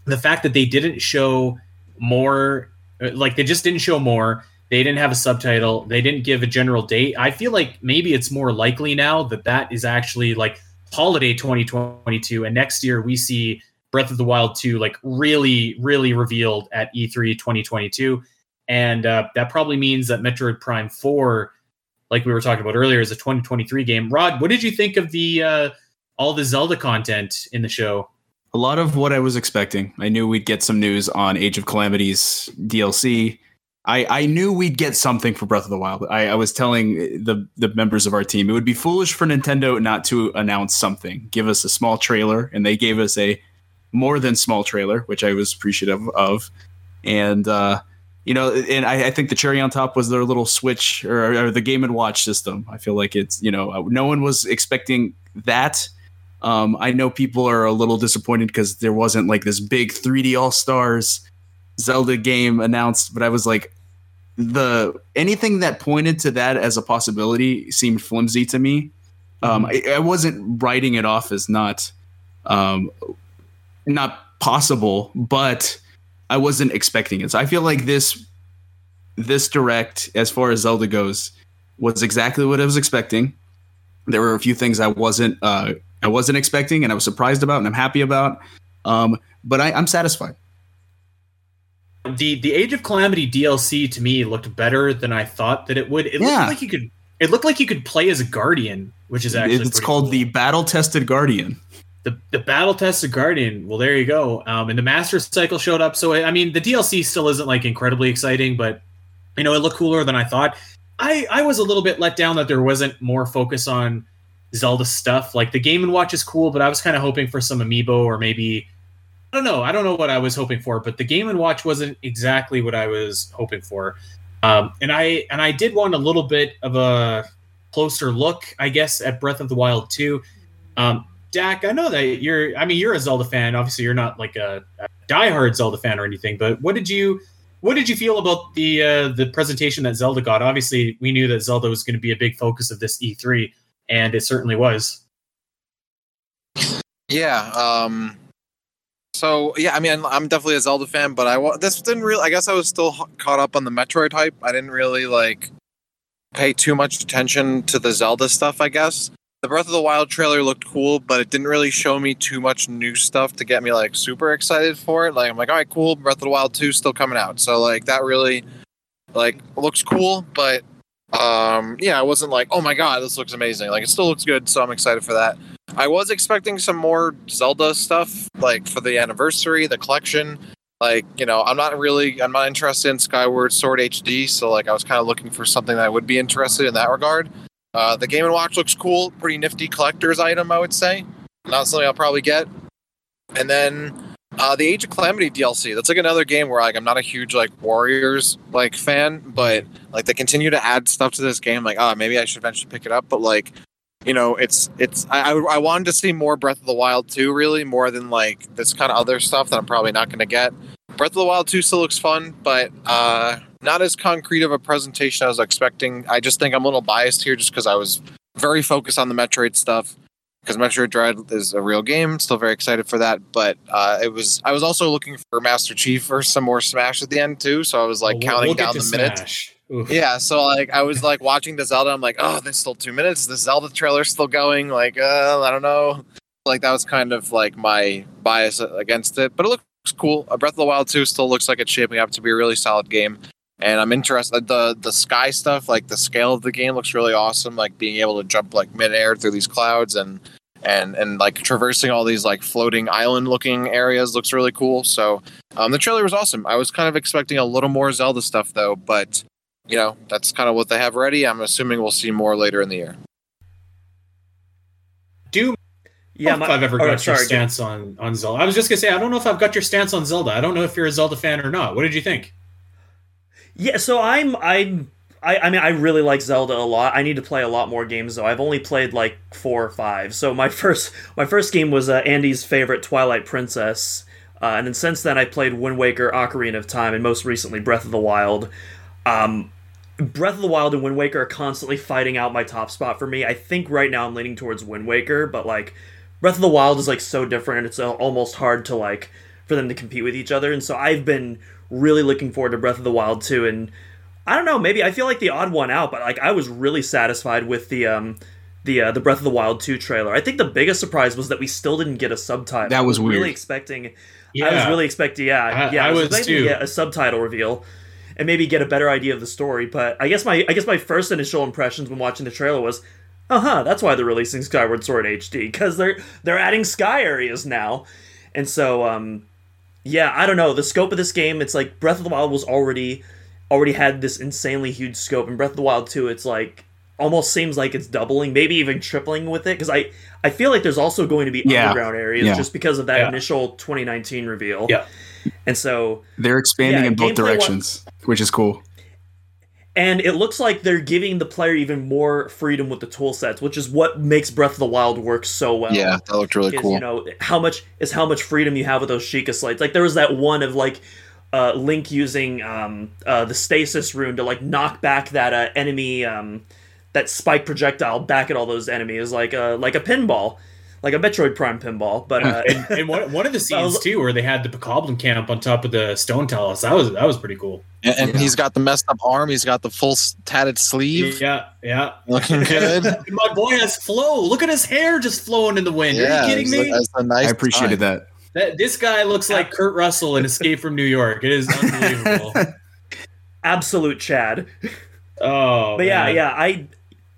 the fact that they didn't show more, like they just didn't show more. They didn't have a subtitle. They didn't give a general date. I feel like maybe it's more likely now that that is actually like holiday 2022, and next year we see Breath of the Wild 2 like really, really revealed at E E3 2022, and uh, that probably means that Metroid Prime 4, like we were talking about earlier, is a 2023 game. Rod, what did you think of the uh, all the Zelda content in the show? A lot of what I was expecting. I knew we'd get some news on Age of Calamities DLC. I, I knew we'd get something for Breath of the Wild. I, I was telling the the members of our team it would be foolish for Nintendo not to announce something. Give us a small trailer, and they gave us a more than small trailer, which I was appreciative of. And uh, you know, and I, I think the cherry on top was their little Switch or, or the Game and Watch system. I feel like it's you know no one was expecting that. Um, I know people are a little disappointed because there wasn't like this big 3D All Stars Zelda game announced, but I was like, the anything that pointed to that as a possibility seemed flimsy to me. Um, I, I wasn't writing it off as not, um, not possible, but I wasn't expecting it. So I feel like this, this direct as far as Zelda goes, was exactly what I was expecting. There were a few things I wasn't uh, I wasn't expecting, and I was surprised about, and I'm happy about. Um, but I, I'm satisfied. The the Age of Calamity DLC to me looked better than I thought that it would. It Yeah. looked like you could. It looked like you could play as a guardian, which is actually it's called cool. the Battle Tested Guardian. the the battle tested guardian well there you go um and the master cycle showed up so i mean the dlc still isn't like incredibly exciting but you know it looked cooler than i thought i i was a little bit let down that there wasn't more focus on zelda stuff like the game and watch is cool but i was kind of hoping for some amiibo or maybe i don't know i don't know what i was hoping for but the game and watch wasn't exactly what i was hoping for um and i and i did want a little bit of a closer look i guess at breath of the wild 2 um Dak, I know that you're. I mean, you're a Zelda fan. Obviously, you're not like a, a diehard Zelda fan or anything. But what did you, what did you feel about the uh, the presentation that Zelda got? Obviously, we knew that Zelda was going to be a big focus of this E3, and it certainly was. Yeah. Um. So yeah, I mean, I'm definitely a Zelda fan, but I this didn't really. I guess I was still caught up on the Metroid hype. I didn't really like pay too much attention to the Zelda stuff. I guess the Breath of the Wild trailer looked cool, but it didn't really show me too much new stuff to get me like super excited for it. Like I'm like, all right, cool. Breath of the Wild two still coming out, so like that really like looks cool, but um yeah, I wasn't like, oh my god, this looks amazing. Like it still looks good, so I'm excited for that. I was expecting some more Zelda stuff, like for the anniversary, the collection. Like, you know, I'm not really, I'm not interested in Skyward Sword HD, so like I was kind of looking for something that I would be interested in that regard. Uh, the Game and Watch looks cool, pretty nifty collector's item, I would say. Not something I'll probably get. And then uh, the Age of Calamity DLC. That's like another game where like I'm not a huge like Warriors like fan, but like they continue to add stuff to this game. Like, oh, maybe I should eventually pick it up. But like, you know, it's it's I I wanted to see more Breath of the Wild 2, really, more than like this kind of other stuff that I'm probably not going to get. Breath of the Wild 2 still looks fun, but uh, not as concrete of a presentation as I was expecting. I just think I'm a little biased here just because I was very focused on the Metroid stuff. Because Metroid Dread is a real game, still very excited for that. But uh, it was I was also looking for Master Chief or some more Smash at the end too. So I was like We'll- counting we'll down the minutes. Oof. Yeah, so like I was like watching the Zelda, I'm like, oh, there's still two minutes. The Zelda trailer's still going. Like, uh, I don't know. Like that was kind of like my bias against it, but it looks cool. A Breath of the Wild 2 still looks like it's shaping up to be a really solid game, and I'm interested. The the sky stuff, like the scale of the game, looks really awesome. Like being able to jump like midair through these clouds and and and like traversing all these like floating island looking areas looks really cool. So um, the trailer was awesome. I was kind of expecting a little more Zelda stuff though, but you know, that's kind of what they have ready. I'm assuming we'll see more later in the year. Do Yeah, I don't know if I've ever oh, got your sorry, stance on on Zelda. I was just gonna say I don't know if I've got your stance on Zelda. I don't know if you're a Zelda fan or not. What did you think? Yeah, so I'm I'm I, I mean I really like Zelda a lot. I need to play a lot more games though. I've only played like four or five. So my first my first game was uh, Andy's favorite Twilight Princess, uh, and then since then I played Wind Waker, Ocarina of Time, and most recently Breath of the Wild. Um, Breath of the Wild and Wind Waker are constantly fighting out my top spot for me. I think right now I'm leaning towards Wind Waker, but like Breath of the Wild is like so different, it's uh, almost hard to like for them to compete with each other. And so I've been really looking forward to Breath of the Wild too. And I don't know, maybe I feel like the odd one out, but like I was really satisfied with the um the uh, the Breath of the Wild 2 trailer. I think the biggest surprise was that we still didn't get a subtitle. That was I really weird. expecting I was really expecting yeah, I- yeah, I was expecting too. to get a subtitle reveal and maybe get a better idea of the story, but I guess my I guess my first initial impressions when watching the trailer was uh-huh, that's why they're releasing Skyward Sword HD cuz they're they're adding sky areas now. And so um yeah, I don't know. The scope of this game, it's like Breath of the Wild was already already had this insanely huge scope, and Breath of the Wild 2, it's like almost seems like it's doubling, maybe even tripling with it. Because I I feel like there's also going to be Yeah. underground areas Yeah. just because of that Yeah. initial 2019 reveal. Yeah. And so They're expanding Yeah, in both gameplay wa- directions, which is cool. and it looks like they're giving the player even more freedom with the tool sets, which is what makes Breath of the Wild work so well. yeah, that looked really is cool. you know how much is how much freedom you have with those Sheikah slates. Like there was that one of like uh, Link using um, uh, the stasis rune to like knock back that uh, enemy um, that spike projectile back at all those enemies like uh, like a pinball. Like a Metroid Prime pinball. But uh, and, and one, one of the scenes too, where they had the Bokoblin camp on top of the Stone Talus, that was that was pretty cool. And, and Yeah. he's got the messed up arm. He's got the full tatted sleeve. Yeah, yeah. Looking good. My boy has flow. Look at his hair just flowing in the wind. yeah, Are you kidding it's me? a- it's a nice I appreciated design. that. That this guy looks like Kurt Russell in Escape from New York. It is unbelievable. absolute Chad. oh, But yeah, man. yeah, I,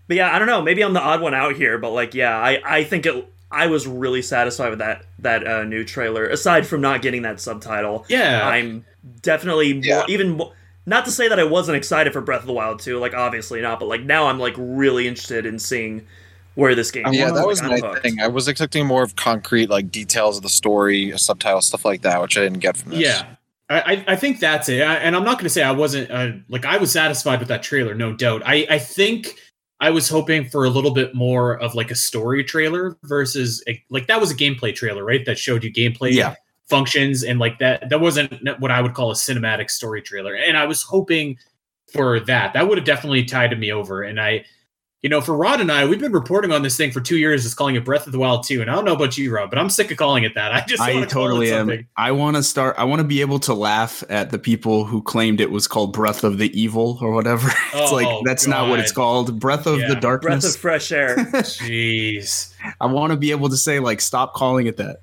but yeah, I don't know. Maybe I'm the odd one out here, but like, yeah, I, I think it. I was really satisfied with that that uh, new trailer. Aside from not getting that subtitle, yeah. I'm definitely more, even more, not to say that I wasn't excited for Breath of the Wild 2, like obviously not, but like now I'm like really interested in seeing where this game. Yeah, that Like, was my hooked. thing. I was expecting more of concrete, like details of the story, subtitles, stuff like that, which I didn't get from this. Yeah. I, I- I think that's it. I, and I'm not going to say I wasn't, uh, like, I was satisfied with that trailer, no doubt. I, I think I was hoping for a little bit more of like a story trailer versus, a, like, that was a gameplay trailer, right? That showed you gameplay Yeah. functions and like that. That wasn't what I would call a cinematic story trailer. And I was hoping for that. That would have definitely tied me over. And I, you know, for Rod and I, we've been reporting on this thing for two years, just calling it Breath of the Wild 2. And I don't know about you, Rob, but I'm sick of calling it that. I just I want to call it totally am. something. I want to start. I want to be able to laugh at the people who claimed it was called Breath of the Evil or whatever. it's Oh, like that's not what it's called. Breath of Yeah. the Darkness. Breath of fresh air. Jeez. I want to be able to say like, stop calling it that.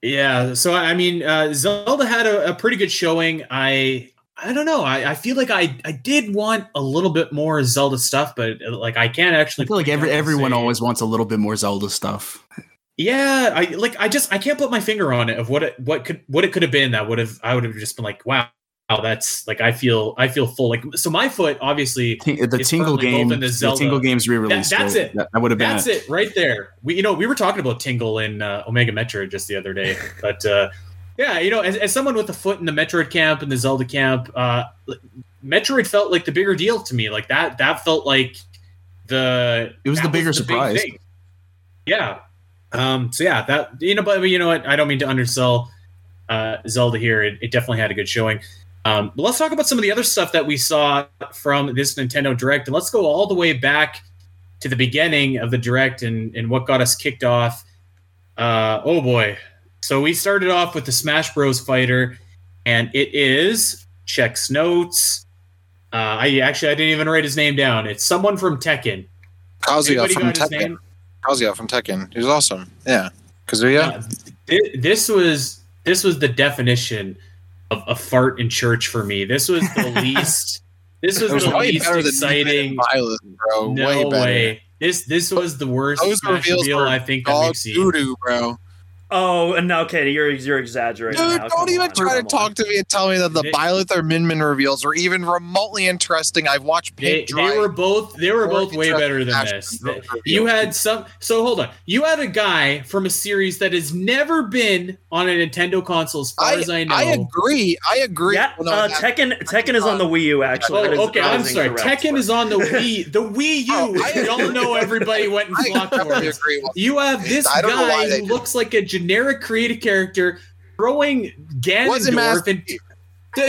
Yeah. So I mean, uh, Zelda had a, a pretty good showing. I I don't know. I, I feel like I I did want a little bit more Zelda stuff, but uh, like I can't actually. I feel like every everyone always wants a little bit more Zelda stuff. Yeah. I like. I just I can't put my finger on it of what it what could what it could have been. That would have I would have just been like, wow. Wow, that's like I feel I feel full like so my foot obviously Ti- The Tingle game, the the, Zelda. Tingle games re-released. That- that's so it. That, that would have been That's it right there. We, you know, we were talking about Tingle in uh, Omega Metroid just the other day, but uh, yeah, you know, as, as someone with a foot in the Metroid camp and the Zelda camp, uh, Metroid felt like the bigger deal to me. Like that, that felt like the It was the bigger big surprise. thing. Yeah. Um. So yeah, that you know, but you know what? I don't mean to undersell uh, Zelda here. It, it definitely had a good showing. Um, but let's talk about some of the other stuff that we saw from this Nintendo Direct, and let's go all the way back to the beginning of the Direct and, and what got us kicked off. Uh, oh boy! So we started off with the Smash Bros. fighter, and it is checks notes. Uh, I actually I didn't even write his name down. It's someone from Tekken. Kazuya from Tekken. Kazuya from Tekken. He was awesome. Yeah. Kazuya? Uh, thi- this was this was the definition of a fart in church for me. This was the least. This was was the least exciting. Byleth, bro. No way. This this was the worst Those reveals reveal I think that Dog we've seen. doo-doo, bro. Oh, and now, okay, you're you're exaggerating. Dude, now. don't Come even on, try to come talk to me and tell me that the They- Byleth or Min Min reveals were even remotely interesting. I've watched They, paint they dry. were both they were both way better than Smash this. You had some so hold on. You had a guy from a series that has never been on a Nintendo console as far I, as I know. I agree. I agree. Yeah, Well, no, uh, Tekken Tekken is on the Wii U actually. Oh, okay. I'm sorry. incorrect. Tekken is on the Wii. The Wii U. Oh, I- we all know everybody went and I flocked definitely towards. You have this I don't know why guy who looks like a generic creative character throwing Wasn't Ganondorf Master and.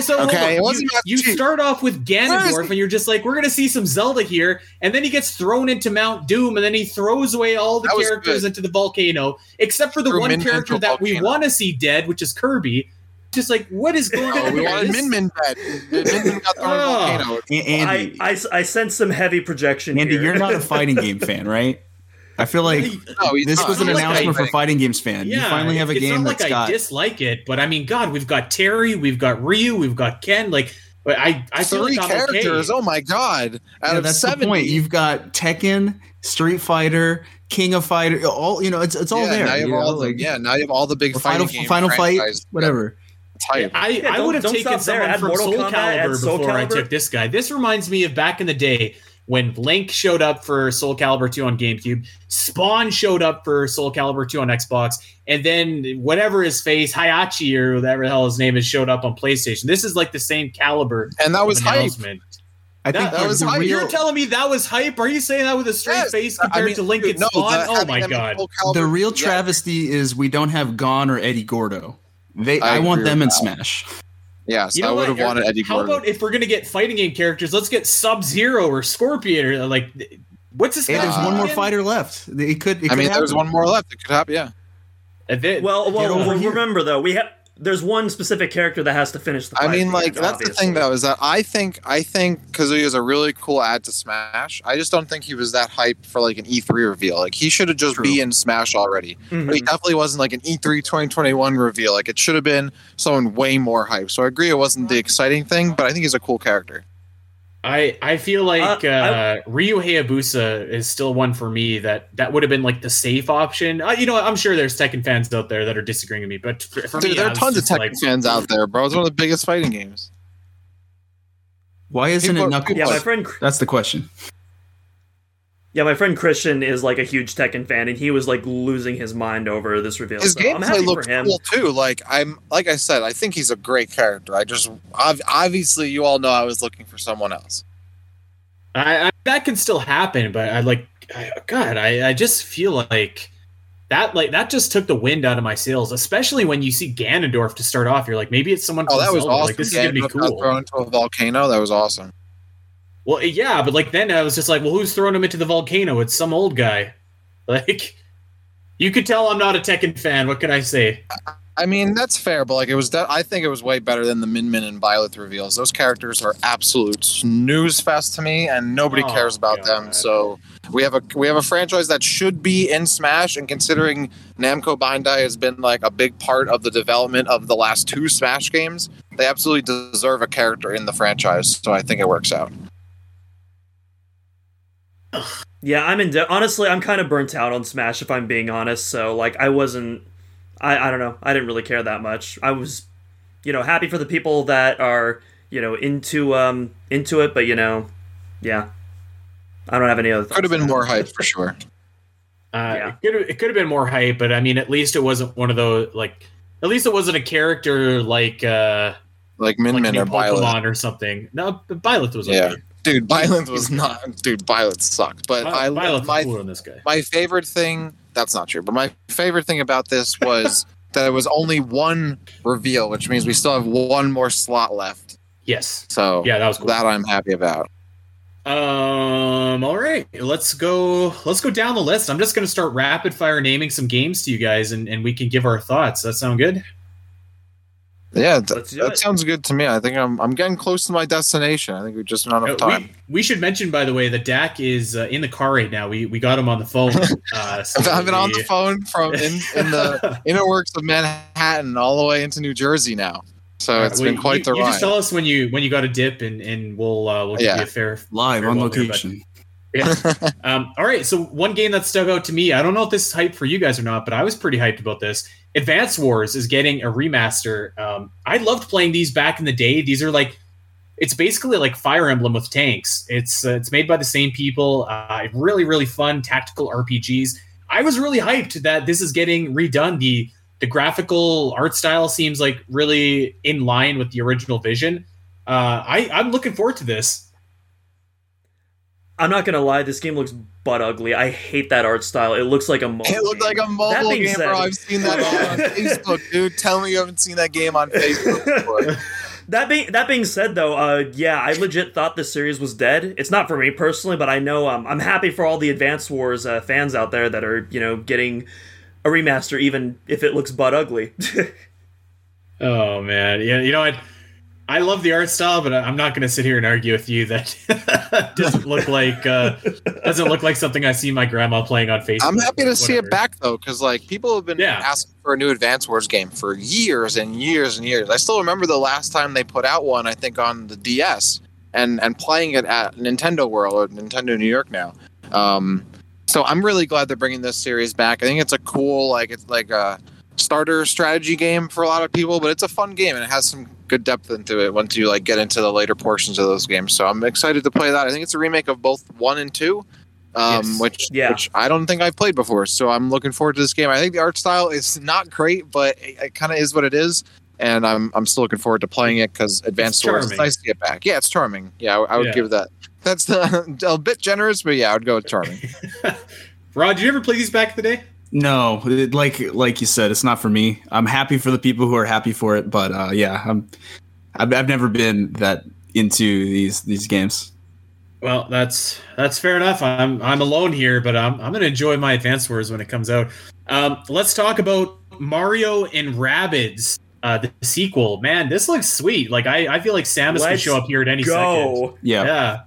So Okay, on. it wasn't you, Master you start off with Where is Ganondorf, he? and you're just like, we're gonna see some Zelda here, and then he gets thrown into Mount Doom, and then he throws away all the characters good. into the volcano, except for the Threw one Min Min character into a that we want to see dead, which is Kirby. Just like, what is going Oh, on? we here? wanted Min Min dead. Min Min got thrown Oh. volcano. Andy, I, I, I sense some heavy projection Andy, here. you're not a fighting game fan, right? I feel like No, this not. was an not like announcement I- for fighting games fan. you finally have a it's game not that's like got I dislike it, but I mean, God, we've got Terry, we've got Ryu, we've got Ken. Like, but I, I feel three like I'm okay. characters. Oh my god! Out Yeah, of that's seventy, the point. You've got Tekken, Street Fighter, King of Fighter, all you know. It's it's all yeah, there. Now you you have all the, like- yeah, now you have all the big Final game Final Fight, whatever. It's. I, Yeah, I would have taken stop there. someone Add from Mortal Soul Kombat, Calibur Soul before I took this guy. This reminds me of back in the day when Link showed up for Soul Calibur 2 on GameCube, Spawn showed up for Soul Calibur 2 on Xbox, and then whatever his face, Heihachi or whatever the hell his name is, showed up on PlayStation. This is like the same caliber and that was of hype. announcement. I That- think that the- was hype. You're telling me that was hype? Are you saying that with a straight Yes. face I compared mean, to Link dude, and no, Spawn? the- oh my god! The real yeah. travesty is we don't have Gon or Eddie Gordo. They, I I, want them in that. Smash. Yes, You know I would what, have Eric? wanted Eddie How Gordo. about if we're gonna get fighting game characters, let's get Sub Zero or Scorpion or like What's his Hey, name? there's one more again? fighter left. It could. It I could mean, there's one more left. It could happen. Yeah. They- Well, well, well remember though, we have there's one specific character that has to finish the. I mean, like that's the thing though is that I think I think Kazuya is a really cool add to Smash. I just don't think he was that hype for like an E3 reveal. Like he should have just True. be in Smash already. Mhm. But he definitely wasn't like an E E3 2021 reveal. Like it should have been someone way more hype. So I agree it wasn't the exciting thing, but I think he's a cool character. I I feel like Uh, uh, Ryu Hayabusa is still one for me that that would have been like the safe option. Uh, you know, I'm sure there's Tekken fans out there that are disagreeing with me, but for, for me, Dude, there I are tons of just Tekken like, fans out there, bro. It's one of the biggest fighting games. Why isn't People it are- Knuckles? Yeah, my friend. That's the question. Yeah, my friend Christian is like a huge Tekken fan, and he was like losing his mind over this reveal. His so I'm gameplay happy looks cool too. Like I'm, like I said, I think he's a great character. I just obviously you all know I was looking for someone else. I, I that can still happen, but I like, I, God, I, I just feel like that like that just took the wind out of my sails, especially when you see Ganondorf to start off. You're like, maybe it's someone. Oh, from that was Zelda. awesome. Like this Yeah, is gonna be cool. Thrown into a volcano. That was awesome. Well, yeah, but like then I was just like, well, who's throwing him into the volcano? It's some old guy. Like, you could tell I'm not a Tekken fan. What can I say? I mean, that's fair, but like it was. De- I think it was way better than the Min Min and Byleth reveals. Those characters are absolute snooze fest to me, and nobody Oh, cares about them. So we have a we have a franchise that should be in Smash, and considering Namco Bandai has been like a big part of the development of the last two Smash games, they absolutely deserve a character in the franchise. So I think it works out. Yeah, I'm in. honestly, I'm kind of burnt out on Smash if I'm being honest. So like, I wasn't. I I don't know. I didn't really care that much. I was, you know, happy for the people that are you know into um into it, but you know, yeah, I don't have any other. Thoughts. Could have been more hype for sure. Uh, Yeah. it, could, it could have been more hype, but I mean, at least it wasn't one of those like. At least it wasn't a character like uh Like Min like Min or Byleth. Pokemon or something. No, but Byleth was Yeah. Dude, violence was not. Dude, violence sucked. But Vi- I Byleth's my cooler this guy. my favorite thing that's not true but my favorite thing about this was that it was only one reveal which means we still have one more slot left Yes. so Yeah, that was cool. that i'm happy about Um. All right, let's go. Let's go down the list. I'm just going to start rapid fire naming some games to you guys, and, and we can give our thoughts. That sound good? Yeah th- that it. sounds good to me i think i'm, I'm getting close to my destination i think we've just not Uh, enough time we, we should mention, by the way, that Dak is uh, in the car right now. We we got him on the phone. Uh, so i've been on the phone from in, in the inner works of manhattan all the way into new jersey now so it's Well, been quite you, the you ride just tell us when you when you got a dip, and, and we'll uh, we'll give Yeah. you a fair Live Very on well there, location. Yeah. um, all right. So one game that stuck out to me, I don't know if this is hype for you guys or not, but I was pretty hyped about this. Advance Wars is getting a remaster. Um, I loved playing these back in the day. These are like, it's basically like Fire Emblem with tanks. It's uh, it's made by the same people. Uh, really really fun tactical RPGs. I was really hyped that this is getting redone. The the graphical art style seems like really in line with the original vision. Uh, I I'm looking forward to this. I'm not gonna lie. This game looks butt ugly. I hate that art style. It looks like a mobile. it looked game. like a mobile game said- bro i've seen that on facebook dude tell me you haven't seen that game on facebook before. That being that being said, though, uh, yeah, I legit thought this series was dead. It's not for me personally, but I know um, I'm happy for all the Advance Wars uh, fans out there that are you know getting a remaster, even if it looks butt ugly. Oh man, yeah. You know what? I love the art style, but I'm not going to sit here and argue with you that doesn't look like uh, doesn't look like something I see my grandma playing on Facebook. I'm happy to see it back though, because like people have been Yeah. asking for a new Advance Wars game for years and years and years. I still remember the last time they put out one, I think on the DS, and and playing it at Nintendo World or Nintendo New York now. Um, so I'm really glad they're bringing this series back. I think it's a cool like it's like a starter strategy game for a lot of people, but it's a fun game and it has some good depth into it once you like get into the later portions of those games. So I'm excited to play that. I think it's a remake of both one and two um, Yes. which Yeah. which I don't think I've played before. So I'm looking forward to this game. I think the art style is not great, but it, it kind of is what it is, and I'm I'm still looking forward to playing it because Advance Wars is nice to get back. Yeah, it's charming. Yeah, I, I would Yeah. give that. That's the, a bit generous, but yeah, I would go with charming. Rod, did you ever play these back in the day? No, it, like like you said, it's not for me. I'm happy for the people who are happy for it, but uh, yeah, I'm I've, I've never been that into these these games. Well, that's that's fair enough. I'm I'm alone here, but I'm I'm gonna enjoy my Advance Wars when it comes out. Um, let's talk about Mario and Rabbids, uh, the sequel. Man, this looks sweet. Like I, I feel like Samus could Let's show up here at any second. Go. Yeah. Yeah.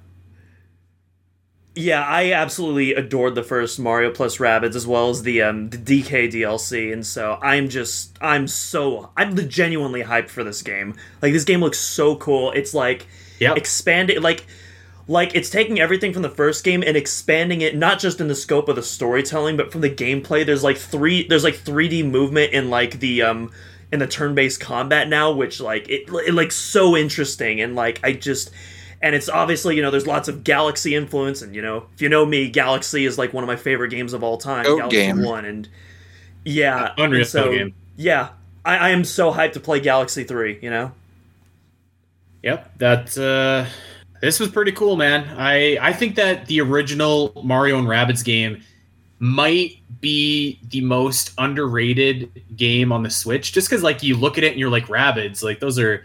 Yeah, I absolutely adored the first Mario plus Rabbids as well as the um the DK DLC, and so I'm just I'm so I'm genuinely hyped for this game. Like this game looks so cool. It's like Yep. expanded like like it's taking everything from the first game and expanding it not just in the scope of the storytelling but from the gameplay there's like three there's like 3d movement in like the um in the turn-based combat now which like it, it like so interesting and like i just and it's obviously you know there's lots of galaxy influence and you know if you know me galaxy is like one of my favorite games of all time Goat galaxy game. 1 and yeah Unreal and so, game. yeah I, I am so hyped to play galaxy 3 you know Yep, that uh, this was pretty cool, man. I I think that the original Mario and Rabbids game might be the most underrated game on the Switch, just because like you look at it and you're like Rabbids, like those are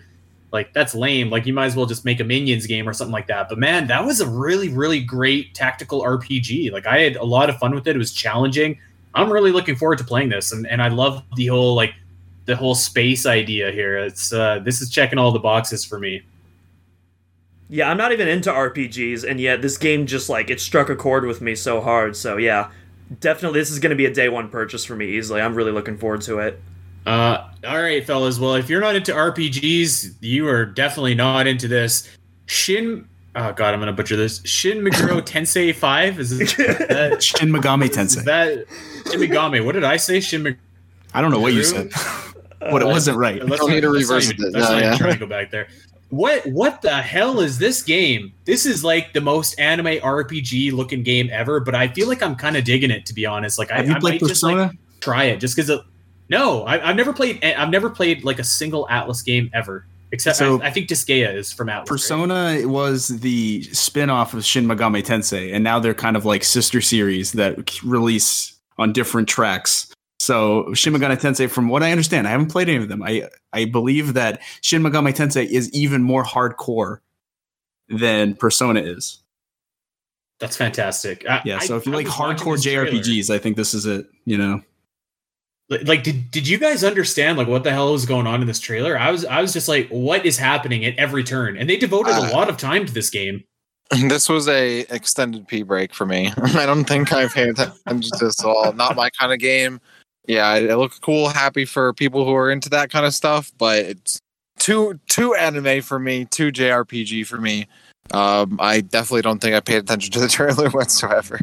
like that's lame. Like you might as well just make a Minions game or something like that. But man, that was a really really great tactical RPG. Like I had a lot of fun with it. It was challenging. I'm really looking forward to playing this, and and I love the whole like the whole space idea here. It's uh, this is checking all the boxes for me. Yeah, I'm not even into RPGs, and yet this game just like it struck a chord with me so hard. So yeah, definitely this is going to be a day one purchase for me easily. I'm really looking forward to it. Uh, all right, fellas. Well, if you're not into RPGs, you are definitely not into this. Shin. Oh God, I'm gonna butcher this. Shin Meguro Tensei Five. Is, that, Shin Megami Tensei. that Shin Megami? What did I say? Shin Meguro. I don't know what you said, but it wasn't right. Let's don't need to reverse even- it. Let's not even yeah. try to go back there. What what the hell is this game? This is like the most anime RPG looking game ever, but I feel like I'm kind of digging it to be honest. Like I, Have you I played might just like Persona? try it just because. No, I, I've never played. Eh, I've never played like a single Atlus game ever. Except So- I, I think Disgaea is from Atlus. right? Persona was the spin-off of Shin Megami Tensei, and now they're kind of like sister series that release on different tracks. So Shin Megami Tensei, from what I understand, I haven't played any of them. I I believe that Shin Megami Tensei is even more hardcore than Persona is. That's fantastic. I, Yeah. So if you like hardcore trailer. JRPGs, I think this is it. You know. Like, did did you guys understand like what the hell was going on in this trailer? I was I was just like, what is happening at every turn? And they devoted a Uh, lot of time to this game. This was a extended pee break for me. I don't think I paid attention to this at all. Not my kind of game. Yeah, it, it looked cool, happy for people who are into that kind of stuff, but it's too too anime for me, too JRPG for me. Um, I definitely don't think I paid attention to the trailer whatsoever.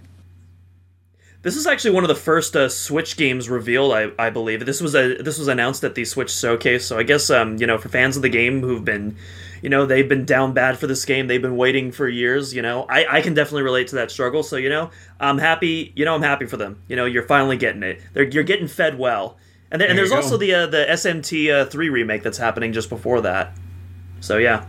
This is actually one of the first uh, Switch games revealed, I, I believe. This was a this was announced at the Switch showcase, so I guess um you know for fans of the game who've been, you know they've been down bad for this game, they've been waiting for years. You know, I, I can definitely relate to that struggle. So you know, I'm happy. You know, I'm happy for them. You know, you're finally getting it. They're, you're getting fed well. And, then, and there's also the uh, the SMT uh, three remake that's happening just before that. So yeah,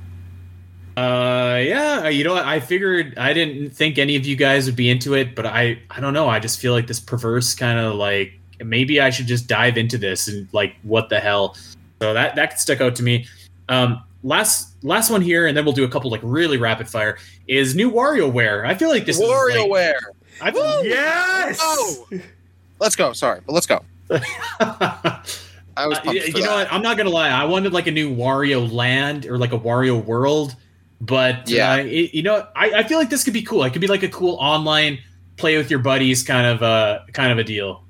Uh, yeah, you know what? I figured I didn't think any of you guys would be into it, but I I don't know. I just feel like this perverse kind of like maybe I should just dive into this and like what the hell. So that that stuck out to me. Um, last last one here, and then we'll do a couple like really rapid fire. Is new WarioWare? I feel like this is like, WarioWare. I yes. Oh, let's go. Sorry, but let's go. I was Uh, you know what? I'm not gonna lie. I wanted like a new Wario Land or like a Wario World, but Yeah. uh, it, you know, I, I feel like this could be cool. It could be like a cool online play with your buddies kind of a kind of a deal.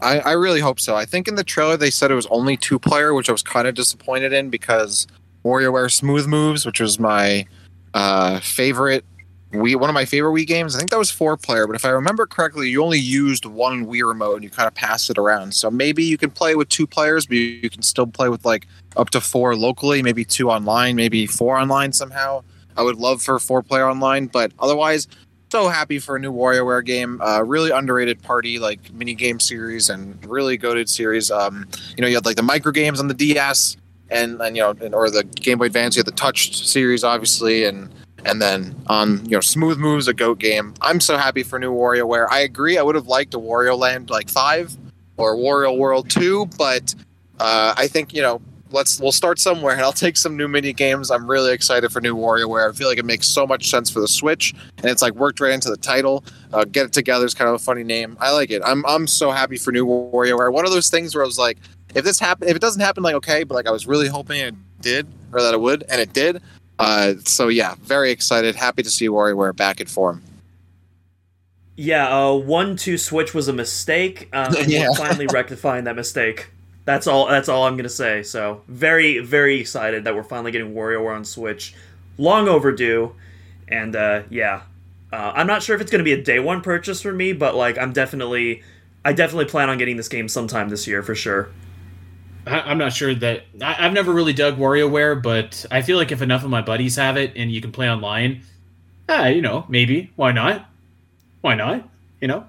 I, I really hope so. I think in the trailer they said it was only two player, which I was kind of disappointed in because WarioWare Smooth Moves, which was my uh, favorite Wii, one of my favorite Wii games. I think that was four player, but if I remember correctly, you only used one Wii remote and you kind of passed it around. So maybe you can play with two players, but you, can still play with like up to four locally, maybe two online, maybe four online somehow. I would love for four player online, but otherwise, so happy for a new WarioWare game. Uh, really underrated party like mini game series and really goaded series. Um, you know, you had like the micro games on the DS and and you know, or the Game Boy Advance. You had the Touch series, obviously, and and then on you know, Smooth Moves, a goat game. I'm so happy for new WarioWare. I agree. I would have liked a Wario Land like five or Wario World two, but uh, I think you know let's we'll start somewhere, and I'll take some new mini games. I'm really excited for new WarioWare. I feel like it makes so much sense for the Switch, and it's like worked right into the title. Uh, Get it together is kind of a funny name. I like it. I'm I'm so happy for new WarioWare. One of those things where I was like, if this happen, if it doesn't happen, like okay, but like I was really hoping it did or that it would, and it did. Uh, so yeah, very excited. Happy to see WarioWare back in form. Yeah, uh, one two switch was a mistake. Um, Yeah. Finally rectifying that mistake. That's all. That's all I'm gonna say. So very very excited that we're finally getting WarioWare on Switch. Long overdue, and uh, yeah, uh, I'm not sure if it's gonna be a day one purchase for me, but like I'm definitely, I definitely plan on getting this game sometime this year for sure. I, I'm not sure that I, I've never really dug WarioWare, but I feel like if enough of my buddies have it and you can play online, ah, you know, maybe why not? Why not? You know.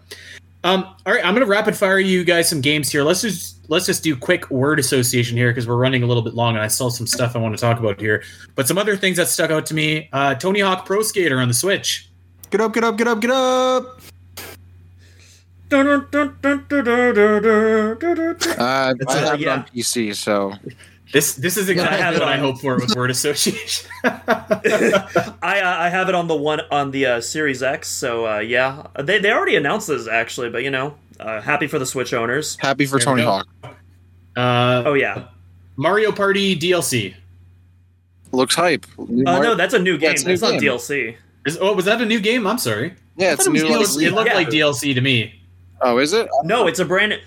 Um, all right, I'm gonna rapid fire you guys some games here. Let's just let's just do quick word association here because we're running a little bit long and I have some stuff I want to talk about here. But some other things that stuck out to me: uh, Tony Hawk Pro Skater on the Switch. Get up, get up, get up, get up! Uh, It's, I uh, have it on PC, so This this is exactly have it what I hope for with word association. I uh, I have it on the one on the uh, Series X. So uh, yeah, they they already announced this actually, but you know, uh, happy for the Switch owners. happy for There Tony. Hawk. uh, Oh yeah. Mario Party DLC. Looks hype. New Oh Mario- no, that's a new Yeah, game. it's a new not game. DLC. Is, oh, was that a new game? I'm sorry. yeah, it's a I new. it, was Like, it looked yeah. like DLC to me. Oh, is it? No, it's a brand.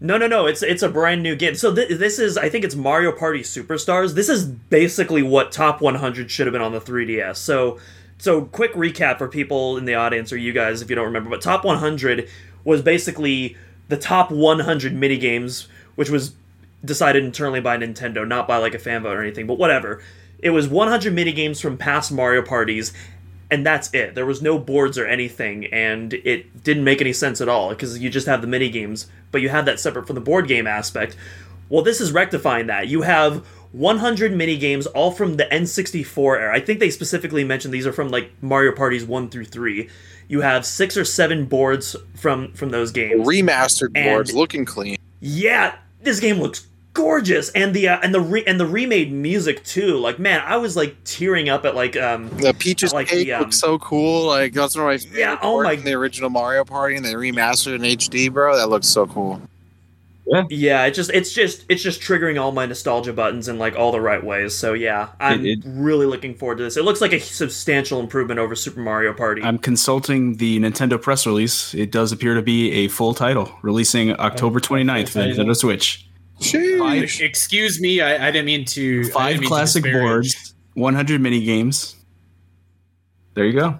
No, no, no. It's it's a brand new game. So th- this is, I think it's Mario Party Superstars. This is basically what Top 100 should have been on the 3DS. So, so quick recap for people in the audience or you guys if you don't remember. But Top 100 was basically the top 100 mini games, which was decided internally by Nintendo, not by like a fan vote or anything. But whatever. It was 100 mini games from past Mario parties, and that's it. There was no boards or anything, and it didn't make any sense at all because you just have the mini games, but you have that separate from the board game aspect. Well, this is rectifying that. You have 100 mini games, all from the N64 era. I think they specifically mentioned these are from like Mario parties one through three. You have six or seven boards from from those games. Remastered And- boards, looking clean. Yeah, this game looks gorgeous, and the uh, and the re- and the remade music too. Like, man, I was like tearing up at like um The Peaches like cake the, um, looks so cool. Like that's one of my favorite Yeah, oh my- the original Mario Party, and they remastered in HD, bro. That looks so cool. Yeah, it's just it's just it's just triggering all my nostalgia buttons in like all the right ways. So yeah, I'm It- it- really looking forward to this. It looks like a substantial improvement over Super Mario Party. I'm consulting the Nintendo press release. It does appear to be a full title, releasing October 29th for title. Nintendo Switch. Sheesh. Five, Excuse me, I, I didn't mean to. Five mean classic disparage. boards, 100 mini games. There you go.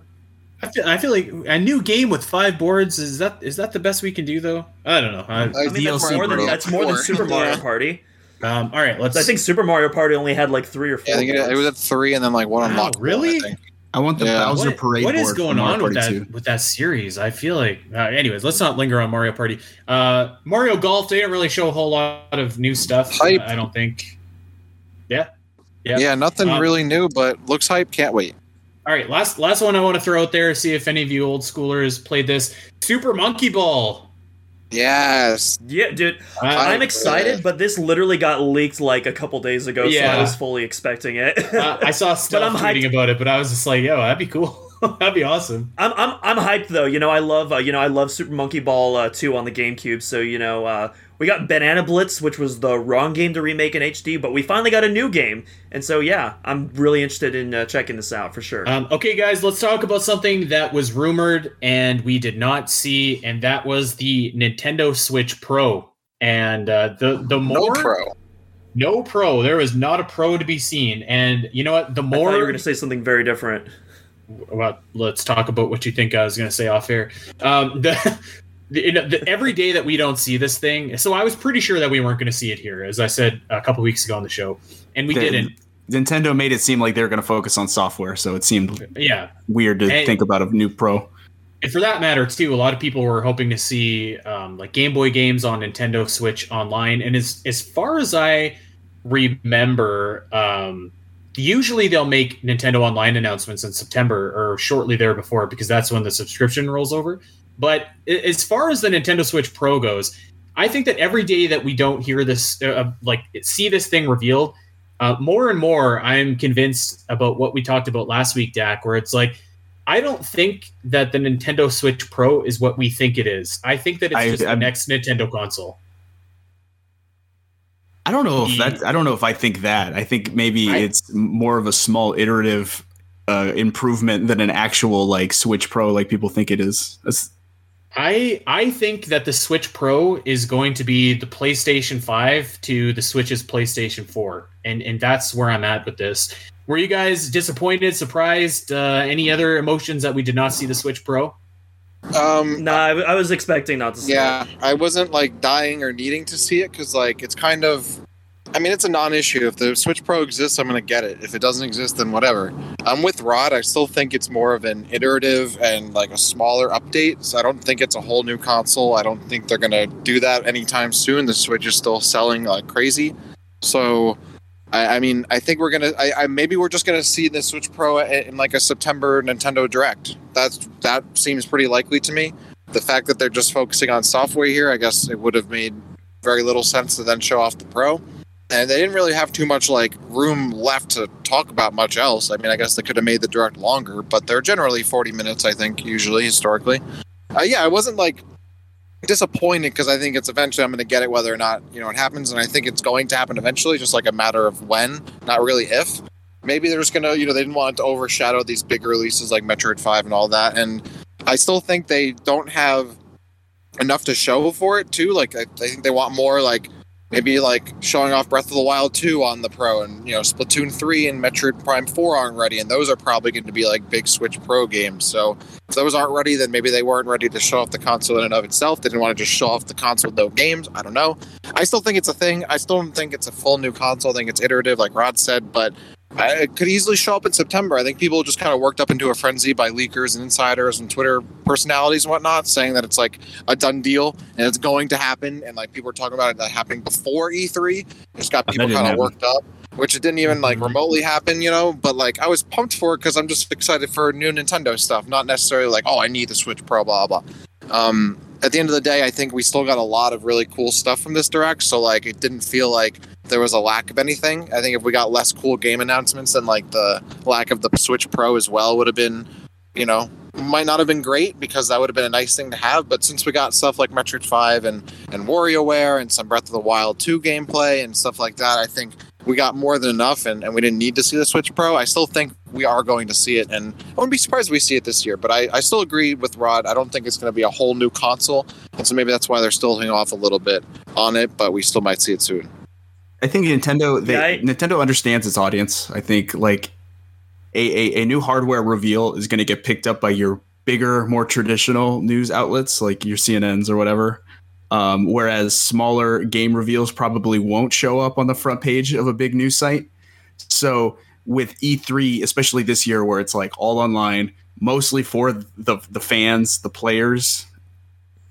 I feel, I feel like a new game with five boards is that is that the best we can do though? I don't know. I, I I mean, that's DLC, more than that's more than Super Mario Yeah. Party. um, all right, let's. I think Super Mario Party only had like three or four. Yeah, I think it, it was at three, and then like one Wow, unlocked. really? I think. I want the Yeah. Bowser what, Parade what is going on with that 2. with that series? I feel like. Uh, anyways, let's not linger on Mario Party. Uh, Mario Golf. They didn't really show a whole lot of new stuff. Hype. I don't think. Yeah. Yeah. Yeah, nothing Um, really new, but looks hype. Can't wait. All right, last last one I want to throw out there. See if any of you old schoolers played this. Super Monkey Ball. Yes, Yeah, dude, I- I'm excited, but this literally got leaked like a couple days ago, so I was fully expecting it. uh, I saw stuff I'm tweeting hyped. about it, but I was just like, "Yo, that'd be cool. that'd be awesome." I'm I'm I'm hyped though. You know, I love uh, you know I love Super Monkey Ball uh, 2 on the GameCube. So you know, uh, we got Banana Blitz, which was the wrong game to remake in HD, but we finally got a new game. And so yeah, I'm really interested in uh, checking this out for sure. Um, okay, guys, let's talk about something that was rumored and we did not see, and that was the Nintendo Switch Pro. And uh, the the no more pro. no pro, there was not a pro to be seen. And you know what? The I thought more you were going to say something very different. Well, let's talk about what you think I was going to say off air. Um, the, the, you know, the every day that we don't see this thing, so I was pretty sure that we weren't going to see it here, as I said a couple weeks ago on the show, and we The- didn't. Nintendo made it seem like they were going to focus on software, so it seemed Yeah, weird to Hey. think about a new Pro. and for that matter too, a lot of people were hoping to see um, like Game Boy games on Nintendo Switch online, and as as far as I remember, um, usually they'll make Nintendo Online announcements in September or shortly there before because that's when the subscription rolls over. But as far as the Nintendo Switch Pro goes, I think that every day that we don't hear this, uh, like see this thing revealed, uh, more and more I'm convinced about what we talked about last week, Dak, where it's like I don't think that the Nintendo Switch Pro is what we think it is. I think that it's I- just I'm- the next Nintendo console. I don't know if that. I don't know if I think that. I think maybe I- it's more of a small iterative uh, improvement than an actual like Switch Pro, like people think it is. That's, I I think that the Switch Pro is going to be the PlayStation 5 to the Switch's PlayStation 4. And and that's where I'm at with this. Were you guys disappointed, surprised, uh, any other emotions that we did not see the Switch Pro? Um, Nah, I, I was expecting not to see yeah, it. I wasn't like dying or needing to see it because like it's kind of. I mean, it's a non-issue. If the Switch Pro exists, I'm going to get it. If it doesn't exist, then whatever. I'm with Rod. I still think it's more of an iterative and like a smaller update. So I don't think it's a whole new console. I don't think they're going to do that anytime soon. The Switch is still selling like crazy. So, I, I mean, I think we're gonna. I, I maybe we're just gonna see the Switch Pro in, like a September Nintendo Direct. That's that seems pretty likely to me. The fact that they're just focusing on software here, I guess it would have made very little sense to then show off the Pro. And they didn't really have too much like room left to talk about much else. I mean, I guess they could have made the direct longer, but they're generally 40 minutes, I think, usually historically. Uh, yeah, I wasn't like disappointed because I think it's eventually I'm going to get it whether or not you know it happens, and I think it's going to happen eventually, just like a matter of when, not really if. Maybe they're just gonna, you know, they didn't want it to overshadow these big releases like Metroid Five and all that, and I still think they don't have enough to show for it too. Like I, I think they want more like maybe like showing off Breath of the Wild 2 on the Pro and you know Splatoon 3 and Metroid Prime 4 aren't ready and those are probably going to be like big Switch Pro games. So if those aren't ready then maybe they weren't ready to show off the console in and of itself. They didn't want to just show off the console with no games. I don't know. I still think it's a thing. I still don't think it's a full new console. I think it's iterative like Rod said, but I, it could easily show up in September. I think people just kind of worked up into a frenzy by leakers and insiders and Twitter personalities and whatnot, saying that it's like a done deal and it's going to happen. And like people were talking about it that happening before E3. Just got people kind of worked up, which it didn't even like Mhm. remotely happen, you know. But like I was pumped for it because I'm just excited for new Nintendo stuff, not necessarily like oh I need the Switch Pro, blah blah. Um, at the end of the day, I think we still got a lot of really cool stuff from this direct. So like it didn't feel like there was a lack of anything. I think if we got less cool game announcements, then like the lack of the Switch Pro as well would have been, you know, might not have been great because that would have been a nice thing to have. But since we got stuff like Metroid Five and and WarioWare and some Breath of the Wild Two gameplay and stuff like that, I think we got more than enough, and, and we didn't need to see the Switch Pro. I still think we are going to see it, and I wouldn't be surprised if we see it this year. But I, I still agree with Rod. I don't think it's going to be a whole new console, and so maybe that's why they're still holding off a little bit on it. But we still might see it soon. I think Nintendo they, Yeah, I- Nintendo understands its audience. I think like a, a, a new hardware reveal is going to get picked up by your bigger, more traditional news outlets like your CNNs or whatever. Um, whereas smaller game reveals probably won't show up on the front page of a big news site. So with E3, especially this year, where it's like all online, mostly for the the fans, the players,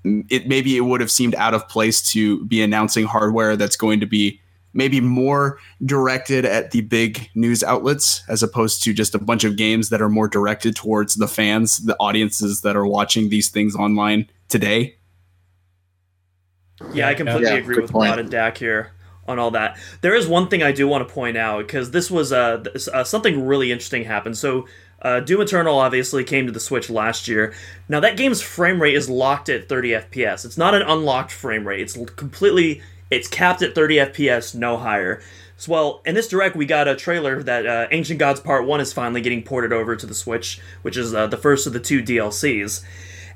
it maybe it would have seemed out of place to be announcing hardware that's going to be maybe more directed at the big news outlets as opposed to just a bunch of games that are more directed towards the fans, the audiences that are watching these things online today. Yeah, I completely Yeah, agree with. Rod and Dak here on all that. There is one thing I do want to point out because this was uh, uh, something really interesting happened. So, uh, Doom Eternal obviously came to the Switch last year. Now that game's frame rate is locked at 30 FPS. It's not an unlocked frame rate. It's completely it's capped at 30 FPS, no higher. So, well, in this direct, we got a trailer that uh, Ancient Gods Part One is finally getting ported over to the Switch, which is uh, the first of the two DLCs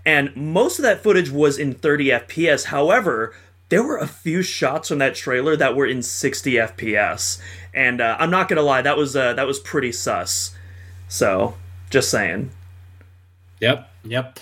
and most of that footage was in 30 FPS. However, there were a few shots from that trailer that were in 60 FPS, and uh, I'm not gonna lie, that was uh, that was pretty sus. So, just saying. Yep, yep.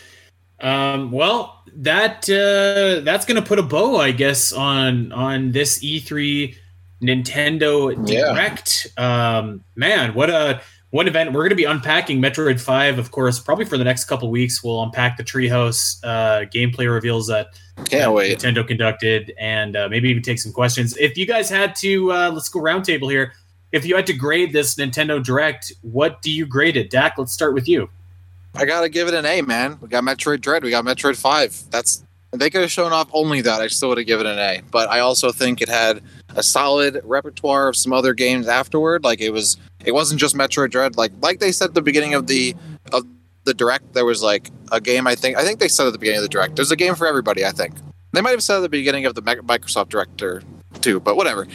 Um, well, that uh, that's gonna put a bow, I guess, on on this E3 Nintendo Yeah. Direct. Um, man, what a what event! We're gonna be unpacking Metroid Five, of course, probably for the next couple weeks. We'll unpack the Treehouse uh, gameplay reveals that Can't wait. Nintendo conducted, and uh, maybe even take some questions. If you guys had to, uh, let's go roundtable here. If you had to grade this Nintendo Direct, what do you grade it? Dak, let's start with you. I gotta give it an A, man. We got Metroid Dread. We got Metroid Five. That's If they could have shown off only that, I still would have given it an A. But I also think it had a solid repertoire of some other games afterward. Like it was, it wasn't just Metroid Dread. Like like they said at the beginning of the of the direct, there was like a game. I think I think they said at the beginning of the direct, there's a game for everybody. I think they might have said at the beginning of the Microsoft Director too, but whatever.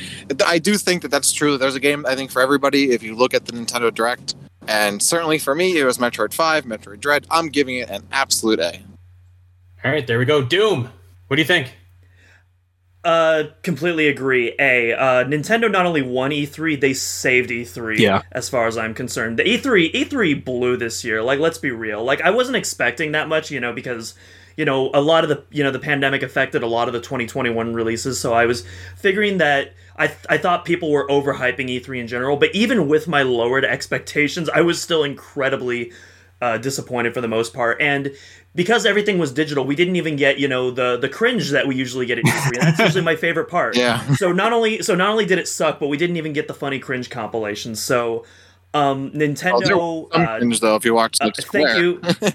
I do think that that's true. There's a game I think for everybody. If you look at the Nintendo Direct, and certainly for me, it was Metroid Five, Metroid Dread. I'm giving it an absolute A. All right, there we go. Doom. What do you think? Uh, completely agree. A, uh, Nintendo not only won E3, they saved E3. Yeah. As far as I'm concerned, the E3 E3 blew this year. Like, let's be real. Like, I wasn't expecting that much, you know, because you know a lot of the you know the pandemic affected a lot of the 2021 releases. So I was figuring that I th- I thought people were overhyping E3 in general. But even with my lowered expectations, I was still incredibly uh, disappointed for the most part. And because everything was digital, we didn't even get you know the the cringe that we usually get at E3. And that's usually my favorite part. Yeah. So not only so not only did it suck, but we didn't even get the funny cringe compilations. So um, Oh, Nintendo. was some uh, cringe, though, if you watched uh, the Square. thank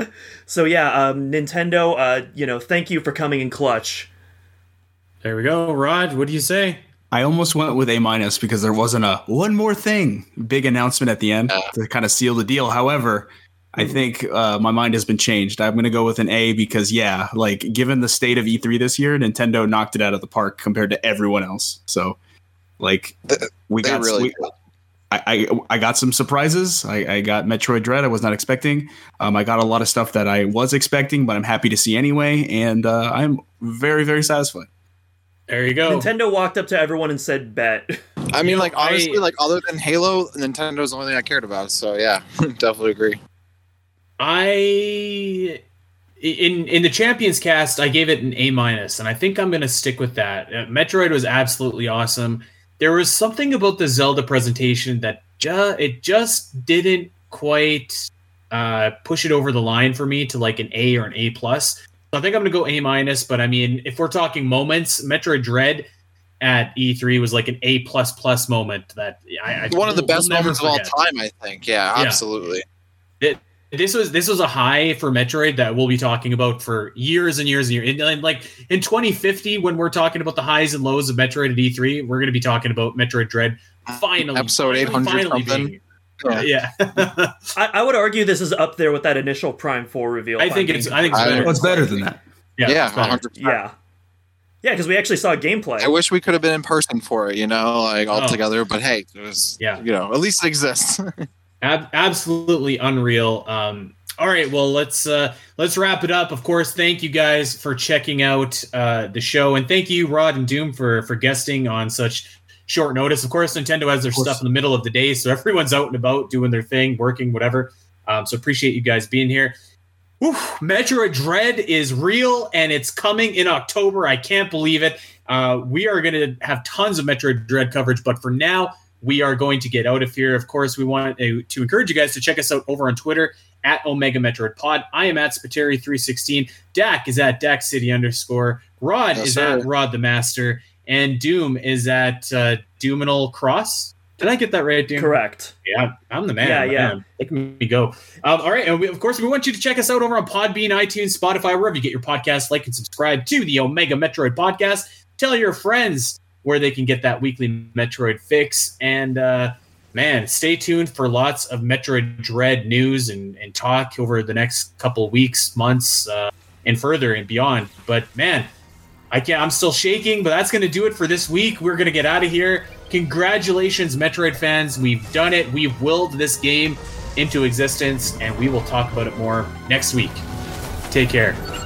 you. so yeah, um, Nintendo. Uh, you know, thank you for coming in clutch. There we go. Rod, what do you say? I almost went with A minus because there wasn't a one more thing big announcement at the end to kind of seal the deal. However, I think uh, my mind has been changed. I'm going to go with an A because yeah, like given the state of E3 this year, Nintendo knocked it out of the park compared to everyone else. So, like we They got really we- I, I I got some surprises. I, I got Metroid Dread. I was not expecting. Um, I got a lot of stuff that I was expecting, but I'm happy to see anyway, and uh, I'm very very satisfied. There you go. Nintendo walked up to everyone and said, "Bet." I mean, You know, like honestly, I- like other than Halo, Nintendo's the only thing I cared about. So yeah, definitely agree. I in in the Champions cast, I gave it an A minus, and I think I'm going to stick with that. Uh, Metroid was absolutely awesome. There was something about the Zelda presentation that ju- it just didn't quite uh, push it over the line for me to like an A or an A plus. So I think I'm going to go A minus. But I mean, if we're talking moments, Metroid Dread at E3 was like an A plus plus moment that I, I One of the best moments of all time, I think. Yeah, Yeah. absolutely. This was this was a high for Metroid that we'll be talking about for years and years and years. And, and like in 2050, when we're talking about the highs and lows of Metroid at E3, we're going to be talking about Metroid Dread finally Episode finally, 800 finally something. being- Yeah, I, I would argue this is up there with that initial Prime Four reveal. I think it's I think it's I- better. What's better than that? Yeah, Yeah, it's better. 100. yeah, yeah, because we actually saw gameplay. I wish we could have been in person for it, you know, like all Oh. together. But hey, it was, Yeah. you know, at least it exists. Ab- absolutely unreal. Um, all right, well let's uh, let's wrap it up. Of course, thank you guys for checking out uh, the show, and thank you Rod and Doom for for guesting on such short notice. Of course, Nintendo has their stuff in the middle of the day, so everyone's out and about doing their thing, working, whatever. Um, so appreciate you guys being here. Whew, Metroid Dread is real and it's coming in October. I can't believe it. Uh, we are going to have tons of Metroid Dread coverage, but for now, we are going to get out of here. Of course, we want to, to encourage you guys to check us out over on Twitter at Omega Metroid Pod. I am at Spateri316. Dak is at Dak City underscore. Rod Yes, is sir. at Rod the Master. And Doom is at uh, Doominal Cross. Did I get that right, Doom? Correct. Yeah, I'm the man. Yeah, the yeah. man. Let me go. Um, all right, and we, of course, we want you to check us out over on Podbean, iTunes, Spotify, wherever you get your podcasts. Like and subscribe to the Omega Metroid podcast. Tell your friends where they can get that weekly Metroid fix. And uh, man, stay tuned for lots of Metroid Dread news and, and talk over the next couple weeks, months, uh, and further and beyond. But man, I can't. I'm still shaking, but that's going to do it for this week. We're going to get out of here. Congratulations, Metroid fans! We've done it. We've willed this game into existence, and we will talk about it more next week. Take care.